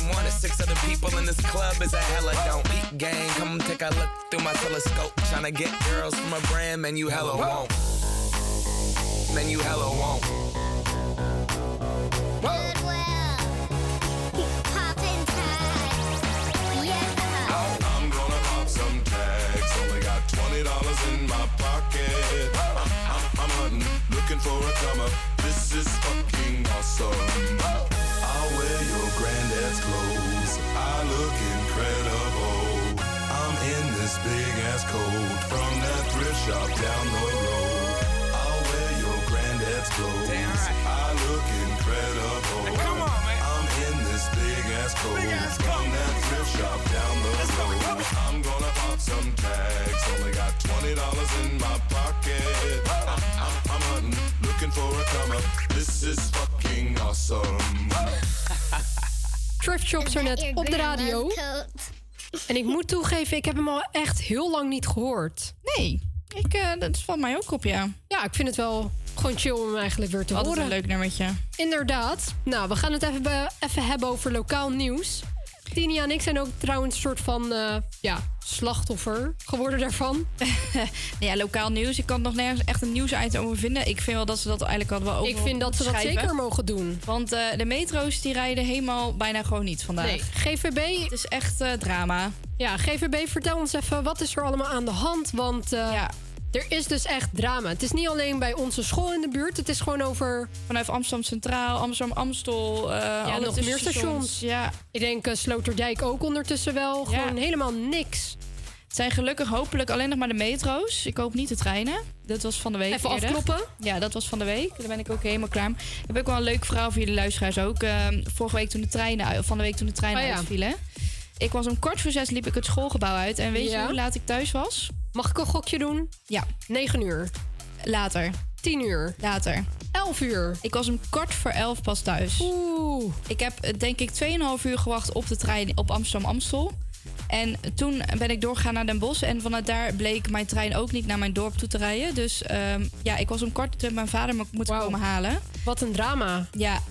one as six other people in this club is a hella don't eat gang. Come take a look through my telescope. Tryna get girls from a brand, man, you hella won't. Man, you hella won't. I'm gonna pop some tags. Only got twenty dollars in my pocket. I'm, I'm, I'm hunting, looking for a come up. This is fucking awesome. Granddad's clothes. I look incredible. I'm in this big ass coat from that thrift shop down the road. I'll wear your granddad's clothes. I look incredible. come on, man. I'm in this big ass coat from that thrift shop down the road. I'm gonna pop some tags. Only got twenty dollars in my pocket. I'm, I'm, I'm hunting, looking for a come up. This is fucking awesome. Thrift Shops er net op de radio. En ik moet toegeven, ik heb hem al echt heel lang niet gehoord. Nee, ik, eh, dat valt mij ook op, ja. Ja, ik vind het wel gewoon chill om eigenlijk weer te Altijd horen. een leuk nummertje. Inderdaad. Nou, we gaan het even, even hebben over lokaal nieuws. Tinia en ik zijn ook trouwens een soort van eh, ja, slachtoffer geworden daarvan. ja, lokaal nieuws. Ik kan nog nergens echt een nieuwsitem over vinden. Ik vind wel dat ze dat eigenlijk al wel over Ik vind dat ze dat zeker mogen doen. Want eh, de metro's die rijden helemaal bijna gewoon niet vandaag. Nee, GVB... Het is echt eh, drama. Ja, GVB, vertel ons even, wat is er allemaal aan de hand? Want eh, er is dus echt drama. Het is niet alleen bij onze school in de buurt. Het is gewoon over... Vanuit Amsterdam Centraal, Amsterdam Amstel. eh ja, nog meer stations. Ja. Ik denk eh, Sloterdijk ook ondertussen wel. Gewoon helemaal niks. Het zijn gelukkig hopelijk alleen nog maar de metro's. Ik hoop niet de treinen. Dat was van de week. Even eerder. afkloppen? Ja, dat was van de week. Daar ben ik ook helemaal klaar. Ik heb ook wel een leuk verhaal voor jullie luisteraars ook. Eh, vorige week toen de treinen, van de week toen de treinen Oh ja. uitvielen. Ik was om kwart voor zes liep ik het schoolgebouw uit. En weet Ja. je hoe laat ik thuis was? Mag ik een gokje doen? Ja. 9 uur. Later. 10 uur. Later. 11 uur. Ik was om kwart voor elf pas thuis. Oeh. Ik heb eh, denk ik 2,5 uur gewacht op de trein op Amsterdam-Amstel. En toen ben ik doorgegaan naar Den Bosch. En vanuit daar bleek mijn trein ook niet naar mijn dorp toe te rijden. Dus ehm, ja, ik was om kwart toen mijn vader moeten komen halen. Wat een drama. Ja,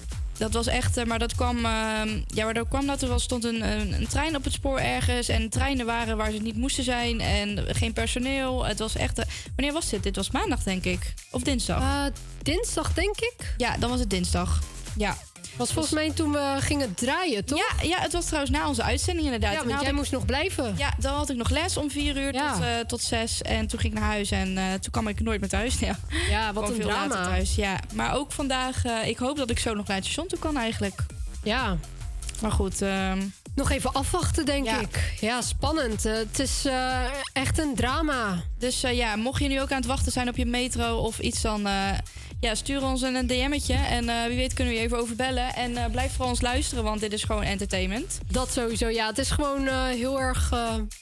dat was echt... eh, Maar dat kwam, ehm, ja, maar dat kwam dat er was, stond een, een, een trein op het spoor ergens. En treinen waren waar ze niet moesten zijn. En geen personeel. Het was echt... eh, wanneer was dit? Dit was maandag, denk ik. Of dinsdag? Eh, dinsdag, denk ik. Ja, dan was het dinsdag. Ja. Was volgens mij toen we gingen draaien, toch? Ja, ja, het was trouwens na onze uitzending inderdaad. Ja, want jij ik- moest nog blijven. Ja, dan had ik nog les om vier uur Ja. tot, eh, tot zes. En toen ging ik naar huis en eh, toen kwam ik nooit meer thuis. Ja, Ja, wat een veel later drama. thuis. Ja, maar ook vandaag, eh, ik hoop dat ik zo nog naar het station toe kan eigenlijk. Ja. Maar goed. ehm, Nog even afwachten, denk ik. Ja, spannend. Het is echt een drama. Dus ja, mocht je nu ook aan het wachten zijn op je metro of iets, dan ja, stuur ons een DM'tje. En eh, wie weet kunnen we je even overbellen. En eh, blijf vooral ons luisteren, want dit is gewoon entertainment. Dat sowieso, ja. Het is gewoon eh, heel erg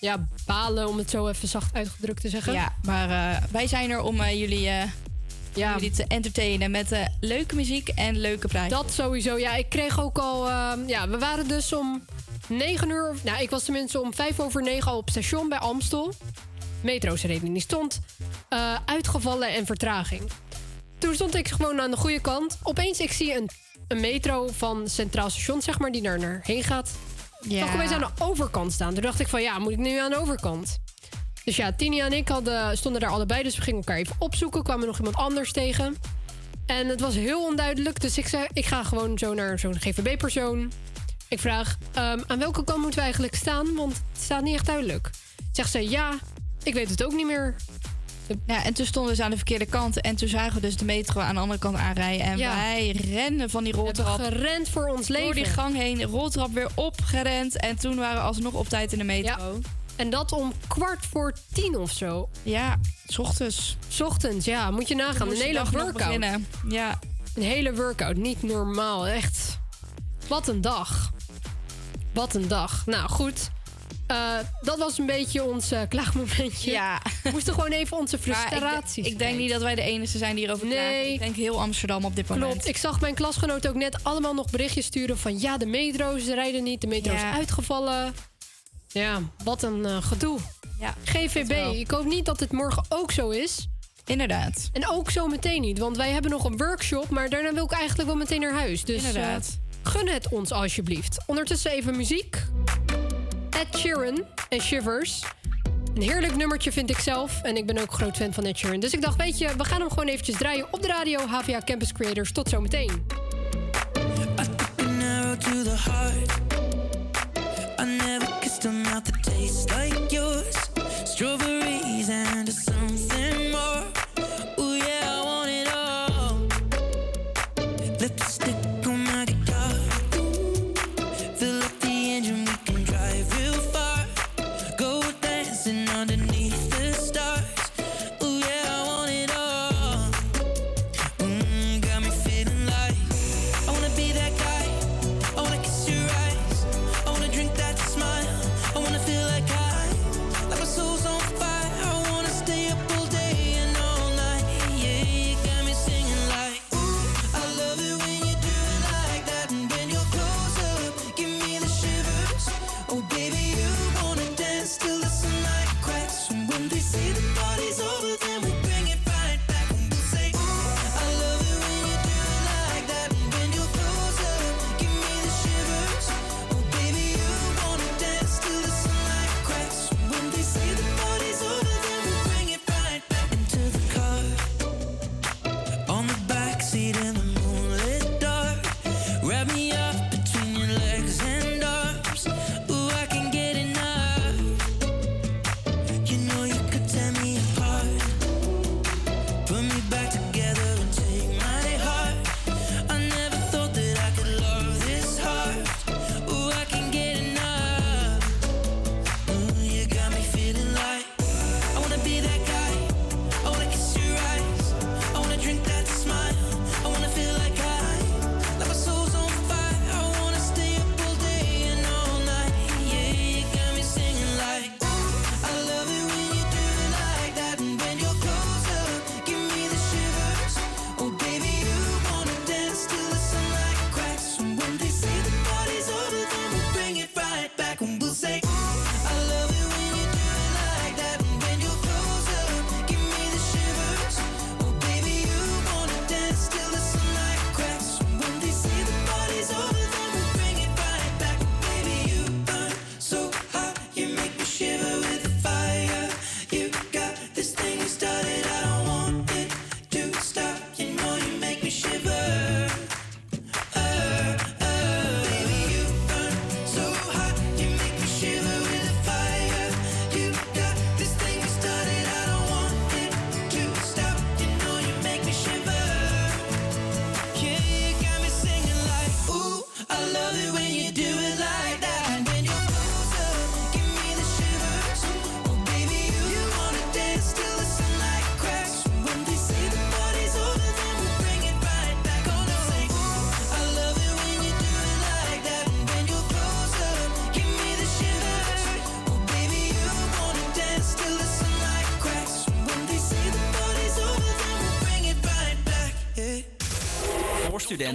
ja, balen, om het zo even zacht uitgedrukt te zeggen. Ja, maar wij zijn er om jullie, om jullie te entertainen met leuke muziek en leuke praatjes. Dat sowieso. Ja, ik kreeg ook al... eh, ja, we waren dus om 9 uur... Nou, ik was tenminste om 5 over 9 al op station bij Amstel. Metro's niet stond. uitgevallen en vertraging. Toen stond ik gewoon aan de goede kant. Opeens, ik zie een, een metro van Centraal Station, zeg maar, die daar naar heen gaat. Ja. Zag ik opeens aan de overkant staan. Toen dacht ik van, ja, moet ik nu aan de overkant? Dus ja, Tini en ik hadden, stonden daar allebei. Dus we gingen elkaar even opzoeken. Kwamen nog iemand anders tegen. En het was heel onduidelijk. Dus ik zei, ik ga gewoon zo naar zo'n GVB-persoon. Ik vraag, ehm, aan welke kant moeten we eigenlijk staan? Want het staat niet echt duidelijk. Zegt ze, ja, ik weet het ook niet meer. Ja, en toen stonden ze aan de verkeerde kant. En toen zagen we dus de metro aan de andere kant aanrijden. En Ja. wij renden van die roltrap. gerend voor ons leven. Door die gang heen, roltrap weer opgerend. En toen waren we alsnog op tijd in de metro. En dat om kwart voor tien of zo. Ja, s ochtends. S ochtends, ja. Moet je nagaan. Een hele workout. Ja. Een hele workout. Niet normaal. Echt. Wat een dag. Wat een dag. Nou, goed. Eh, dat was een beetje ons eh, klaagmomentje. Ja. We moesten gewoon even onze Maar ik, frustraties ik denk niet dat wij de enige zijn die hierover klagen. Nee. Ik denk heel Amsterdam op dit moment. Klopt. Ik zag mijn klasgenoten ook net allemaal nog berichtjes sturen van... ja, de metro's rijden niet, de metro Ja. is uitgevallen. Ja, wat een eh, gedoe. Ja, GVB, ik hoop niet dat dit morgen ook zo is. Inderdaad. En ook zo meteen niet, want wij hebben nog een workshop... maar daarna wil ik eigenlijk wel meteen naar huis. Dus Inderdaad. gun het ons alsjeblieft. Ondertussen even muziek. Ed Sheeran en Shivers. Een heerlijk nummertje vind ik zelf. En ik ben ook groot fan van Ed Sheeran. Dus ik dacht, weet je, we gaan hem gewoon eventjes draaien op de radio. HVA Campus Creators. Tot zometeen. I never kissed a like yours. Strawberries and something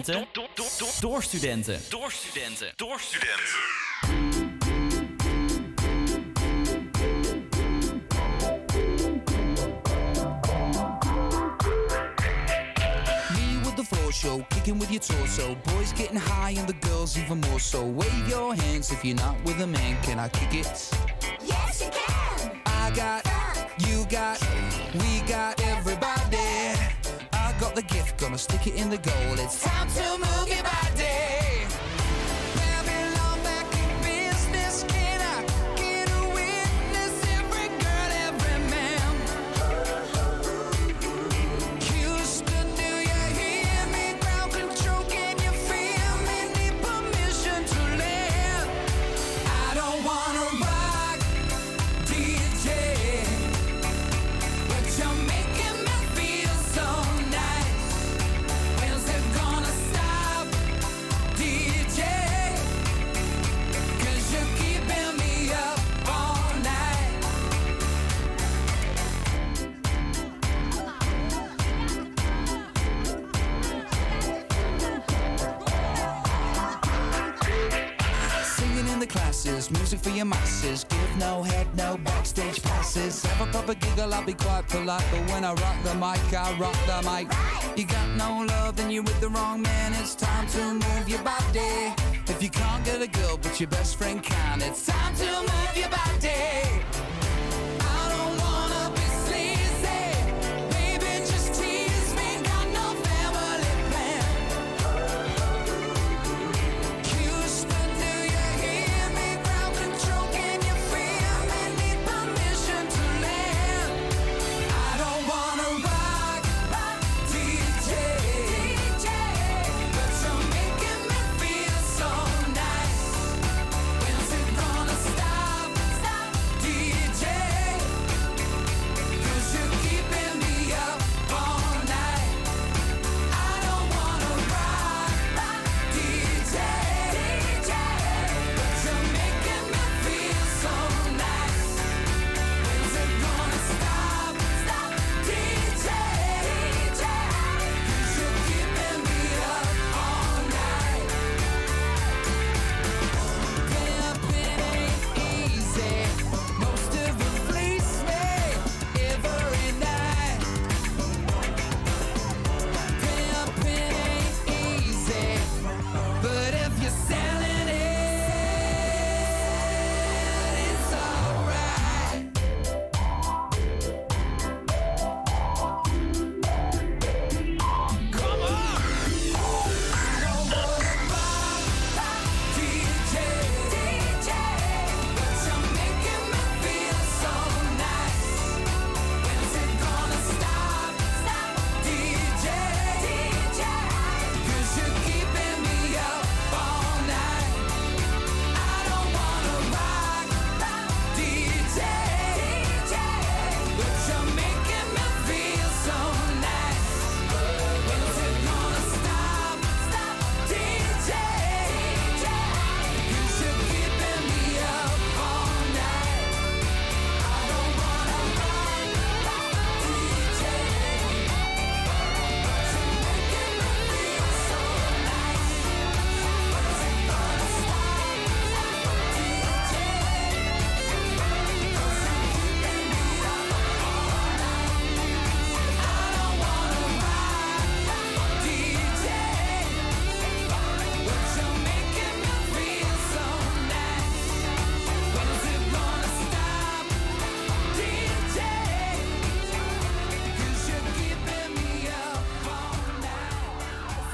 studenten. Door studenten. Door studenten. Door studenten. Me with the floor show, kicking with your torso. Boys getting high and the girls even more so. Wave your hands if you're not with a man. Can I kick it? Gonna stick it in the goal. It's time to move I'll be quite polite. But when I rock the mic, I rock the mic. You got no love, then you're with the wrong man. It's time to move your body. If you can't get a girl, but your best friend can, it's time to move your body.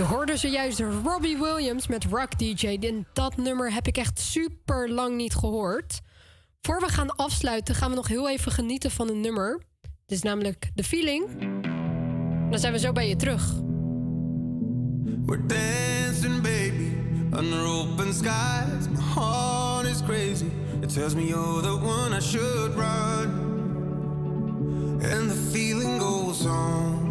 Hoorde zojuist Robbie Williams met Rock DJ. En dat nummer heb ik echt super lang niet gehoord. Voor we gaan afsluiten, gaan we nog heel even genieten van een nummer. Dit is namelijk The Feeling. Dan zijn we zo bij je terug. We're dancing, baby, under open skies. My heart is crazy. It tells me you're the one I should run. And the feeling goes on.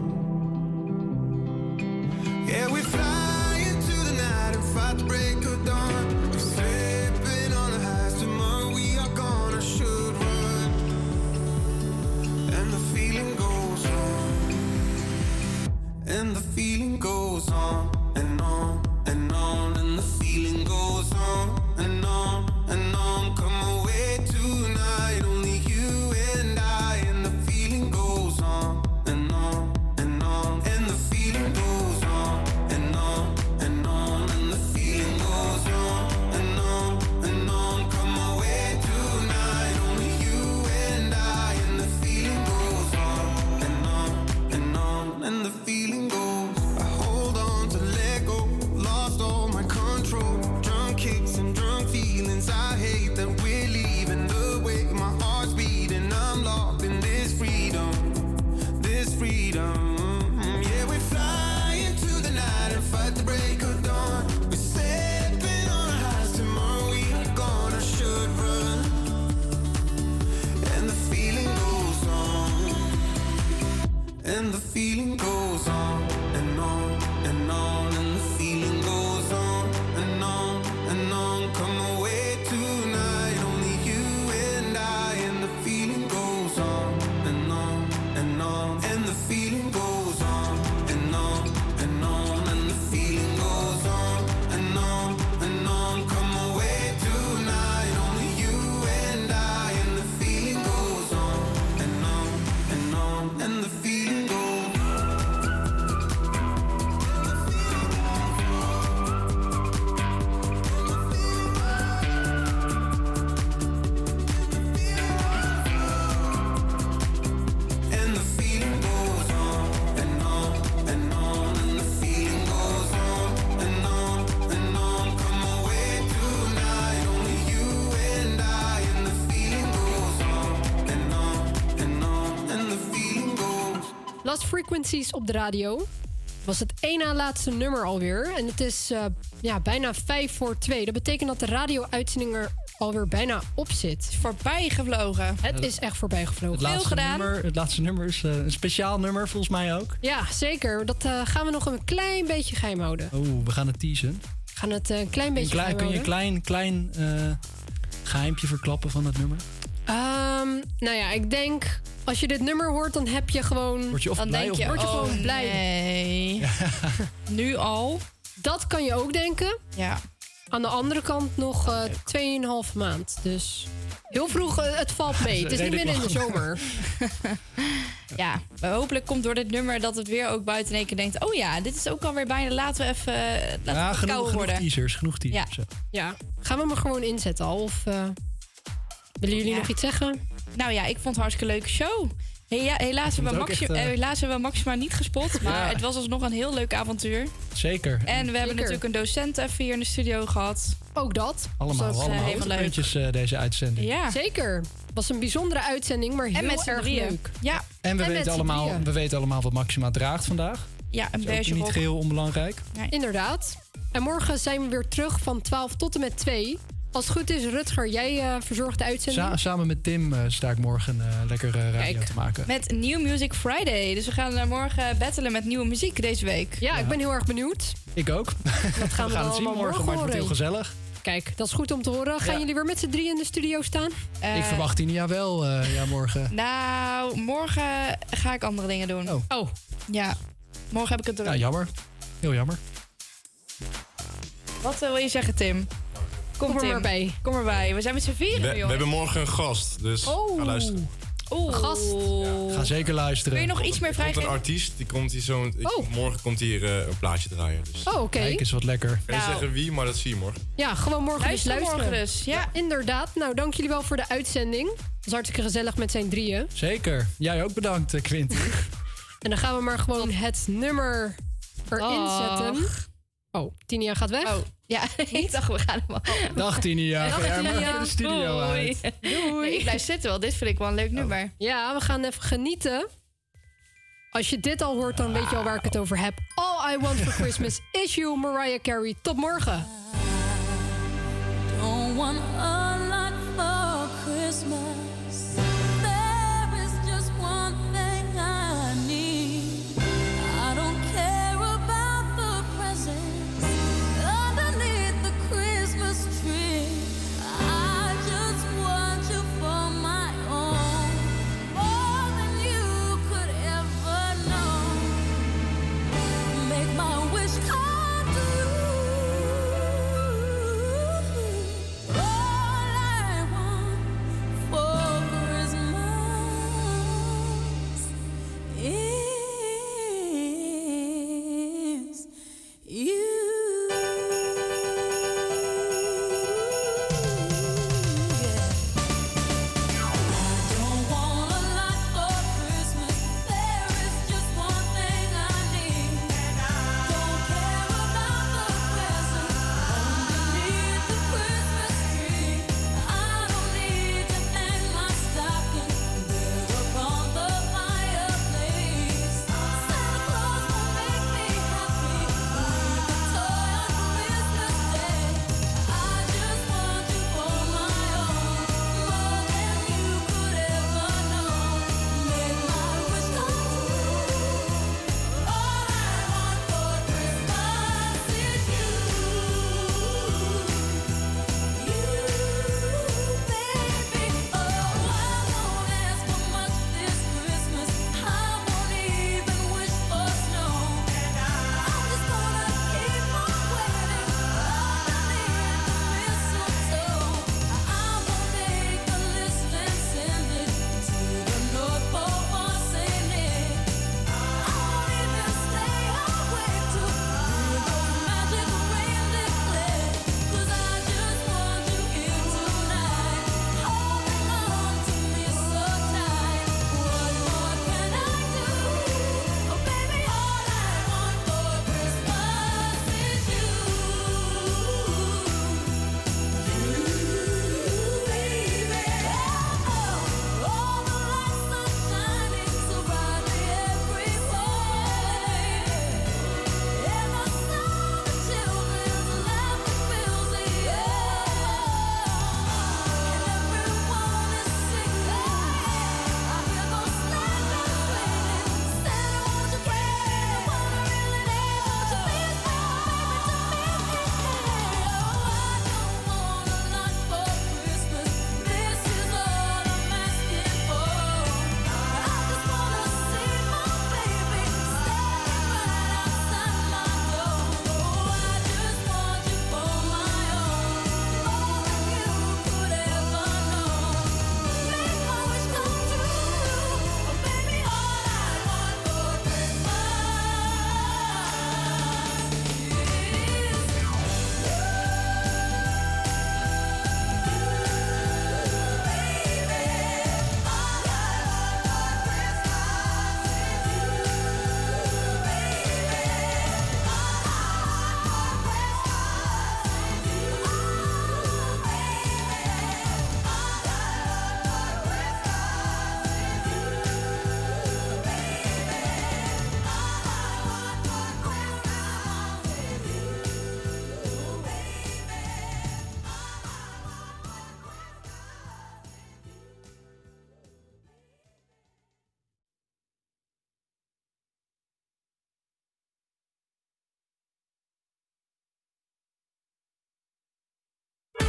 Frequencies op de radio. Was het één na laatste nummer alweer. En het is eh, ja, bijna vijf voor twee. Dat betekent dat de radio-uitzending er alweer bijna op zit. Voorbij gevlogen. Het is echt voorbij gevlogen. Het laatste, nummer, het laatste nummer is eh, een speciaal nummer, volgens mij ook. Ja, zeker. Dat eh, gaan we nog een klein beetje geheim houden. Oeh, we gaan het teasen. We gaan het een klein beetje Een klein, geheim kun je een klein, klein eh, geheimpje verklappen van het nummer? Ehm, nou ja, ik denk... Als je dit nummer hoort, dan heb je gewoon... Word je of dan blij denk of je, word je oh, gewoon blij. Nee. nu al? Dat kan je ook denken. Ja. Aan de andere kant nog eh 2,5 maand. Dus heel vroeg, eh, het valt mee. Het is niet meer in de zomer. Ja, maar hopelijk komt door dit nummer dat het weer ook buiten één keer denkt... oh ja, dit is ook alweer bijna, laten we even eh, laten we Ja, het genoeg, genoeg worden. teasers, genoeg teasers. Ja. Ja, gaan we hem er gewoon inzetten al? Of eh, willen jullie Ja. nog iets zeggen? Nou ja, ik vond het een hartstikke leuke show. Hey, ja, helaas, hebben we vond het ook Maxi- echt, eh, eh, helaas hebben we Maxima niet gespot. Maar Ja. het was alsnog een heel leuk avontuur. Zeker. En we hebben natuurlijk een docent even hier in de studio gehad. Ook dat. allemaal, dat is, eh, allemaal helemaal leuk. puntjes eh, deze uitzending. Ja. Zeker. Was een bijzondere uitzending, maar heel En met z'n erg drieën. leuk. Ja. En we, En weten allemaal, we weten allemaal wat Maxima draagt vandaag. Ja, een Dat is beige ook niet geheel onbelangrijk. Inderdaad. En morgen zijn we weer terug van 12 tot en met 2. Als het goed is, Rutger, jij eh, verzorgt de uitzending. Sa- samen met Tim eh, sta ik morgen eh, lekker eh, radio Kijk. te maken. Met New Music Friday. Dus we gaan morgen battelen met nieuwe muziek deze week. Ja, ik ben heel erg benieuwd. Ik ook. Dat gaan we, we gaan dan het zien morgen, maar het wordt heel gezellig. Kijk, dat is goed om te horen. Gaan Ja. jullie weer met z'n drie in de studio staan? ik verwacht Tinia wel eh, ja, morgen. Nou, morgen ga ik andere dingen doen. Oh. Oh. Ja, morgen heb ik het druk. Ja, jammer. Heel jammer. Wat wil je zeggen, Tim? Kom, er Tim. maar bij. Kom erbij. We zijn met z'n vieren, We, we jongens. hebben morgen een gast, dus Oh. ga luisteren. Oeh. Gast. Ga zeker luisteren. Wil je nog iets meer Er komt een vrijgeven? artiest, die komt hier zo, ik- Oh. morgen komt hier eh, een plaatje draaien. Dus. Oh, oké. Kijk eens wat lekker. Ik kan Nou. zeggen wie, maar dat zie je morgen. Ja, gewoon morgen Luister dus luisteren. morgen dus, ja. Inderdaad. Nou, dank jullie wel voor de uitzending. Het was hartstikke gezellig met zijn drieën. Zeker. Jij ook bedankt, eh, Quint. En dan gaan we maar gewoon het nummer erin zetten. Oh, Tinia gaat weg? Oh, ja, ik dacht we gaan hem al. Dag Tinia, ga de studio Doei. uit. Doei. Ik blijf zitten wel, dit vind ik wel een leuk oh. nummer. Ja, we gaan even genieten. Als je dit al hoort, dan weet je al waar ik het over heb. All I Want For Christmas is You, Mariah Carey. Tot morgen.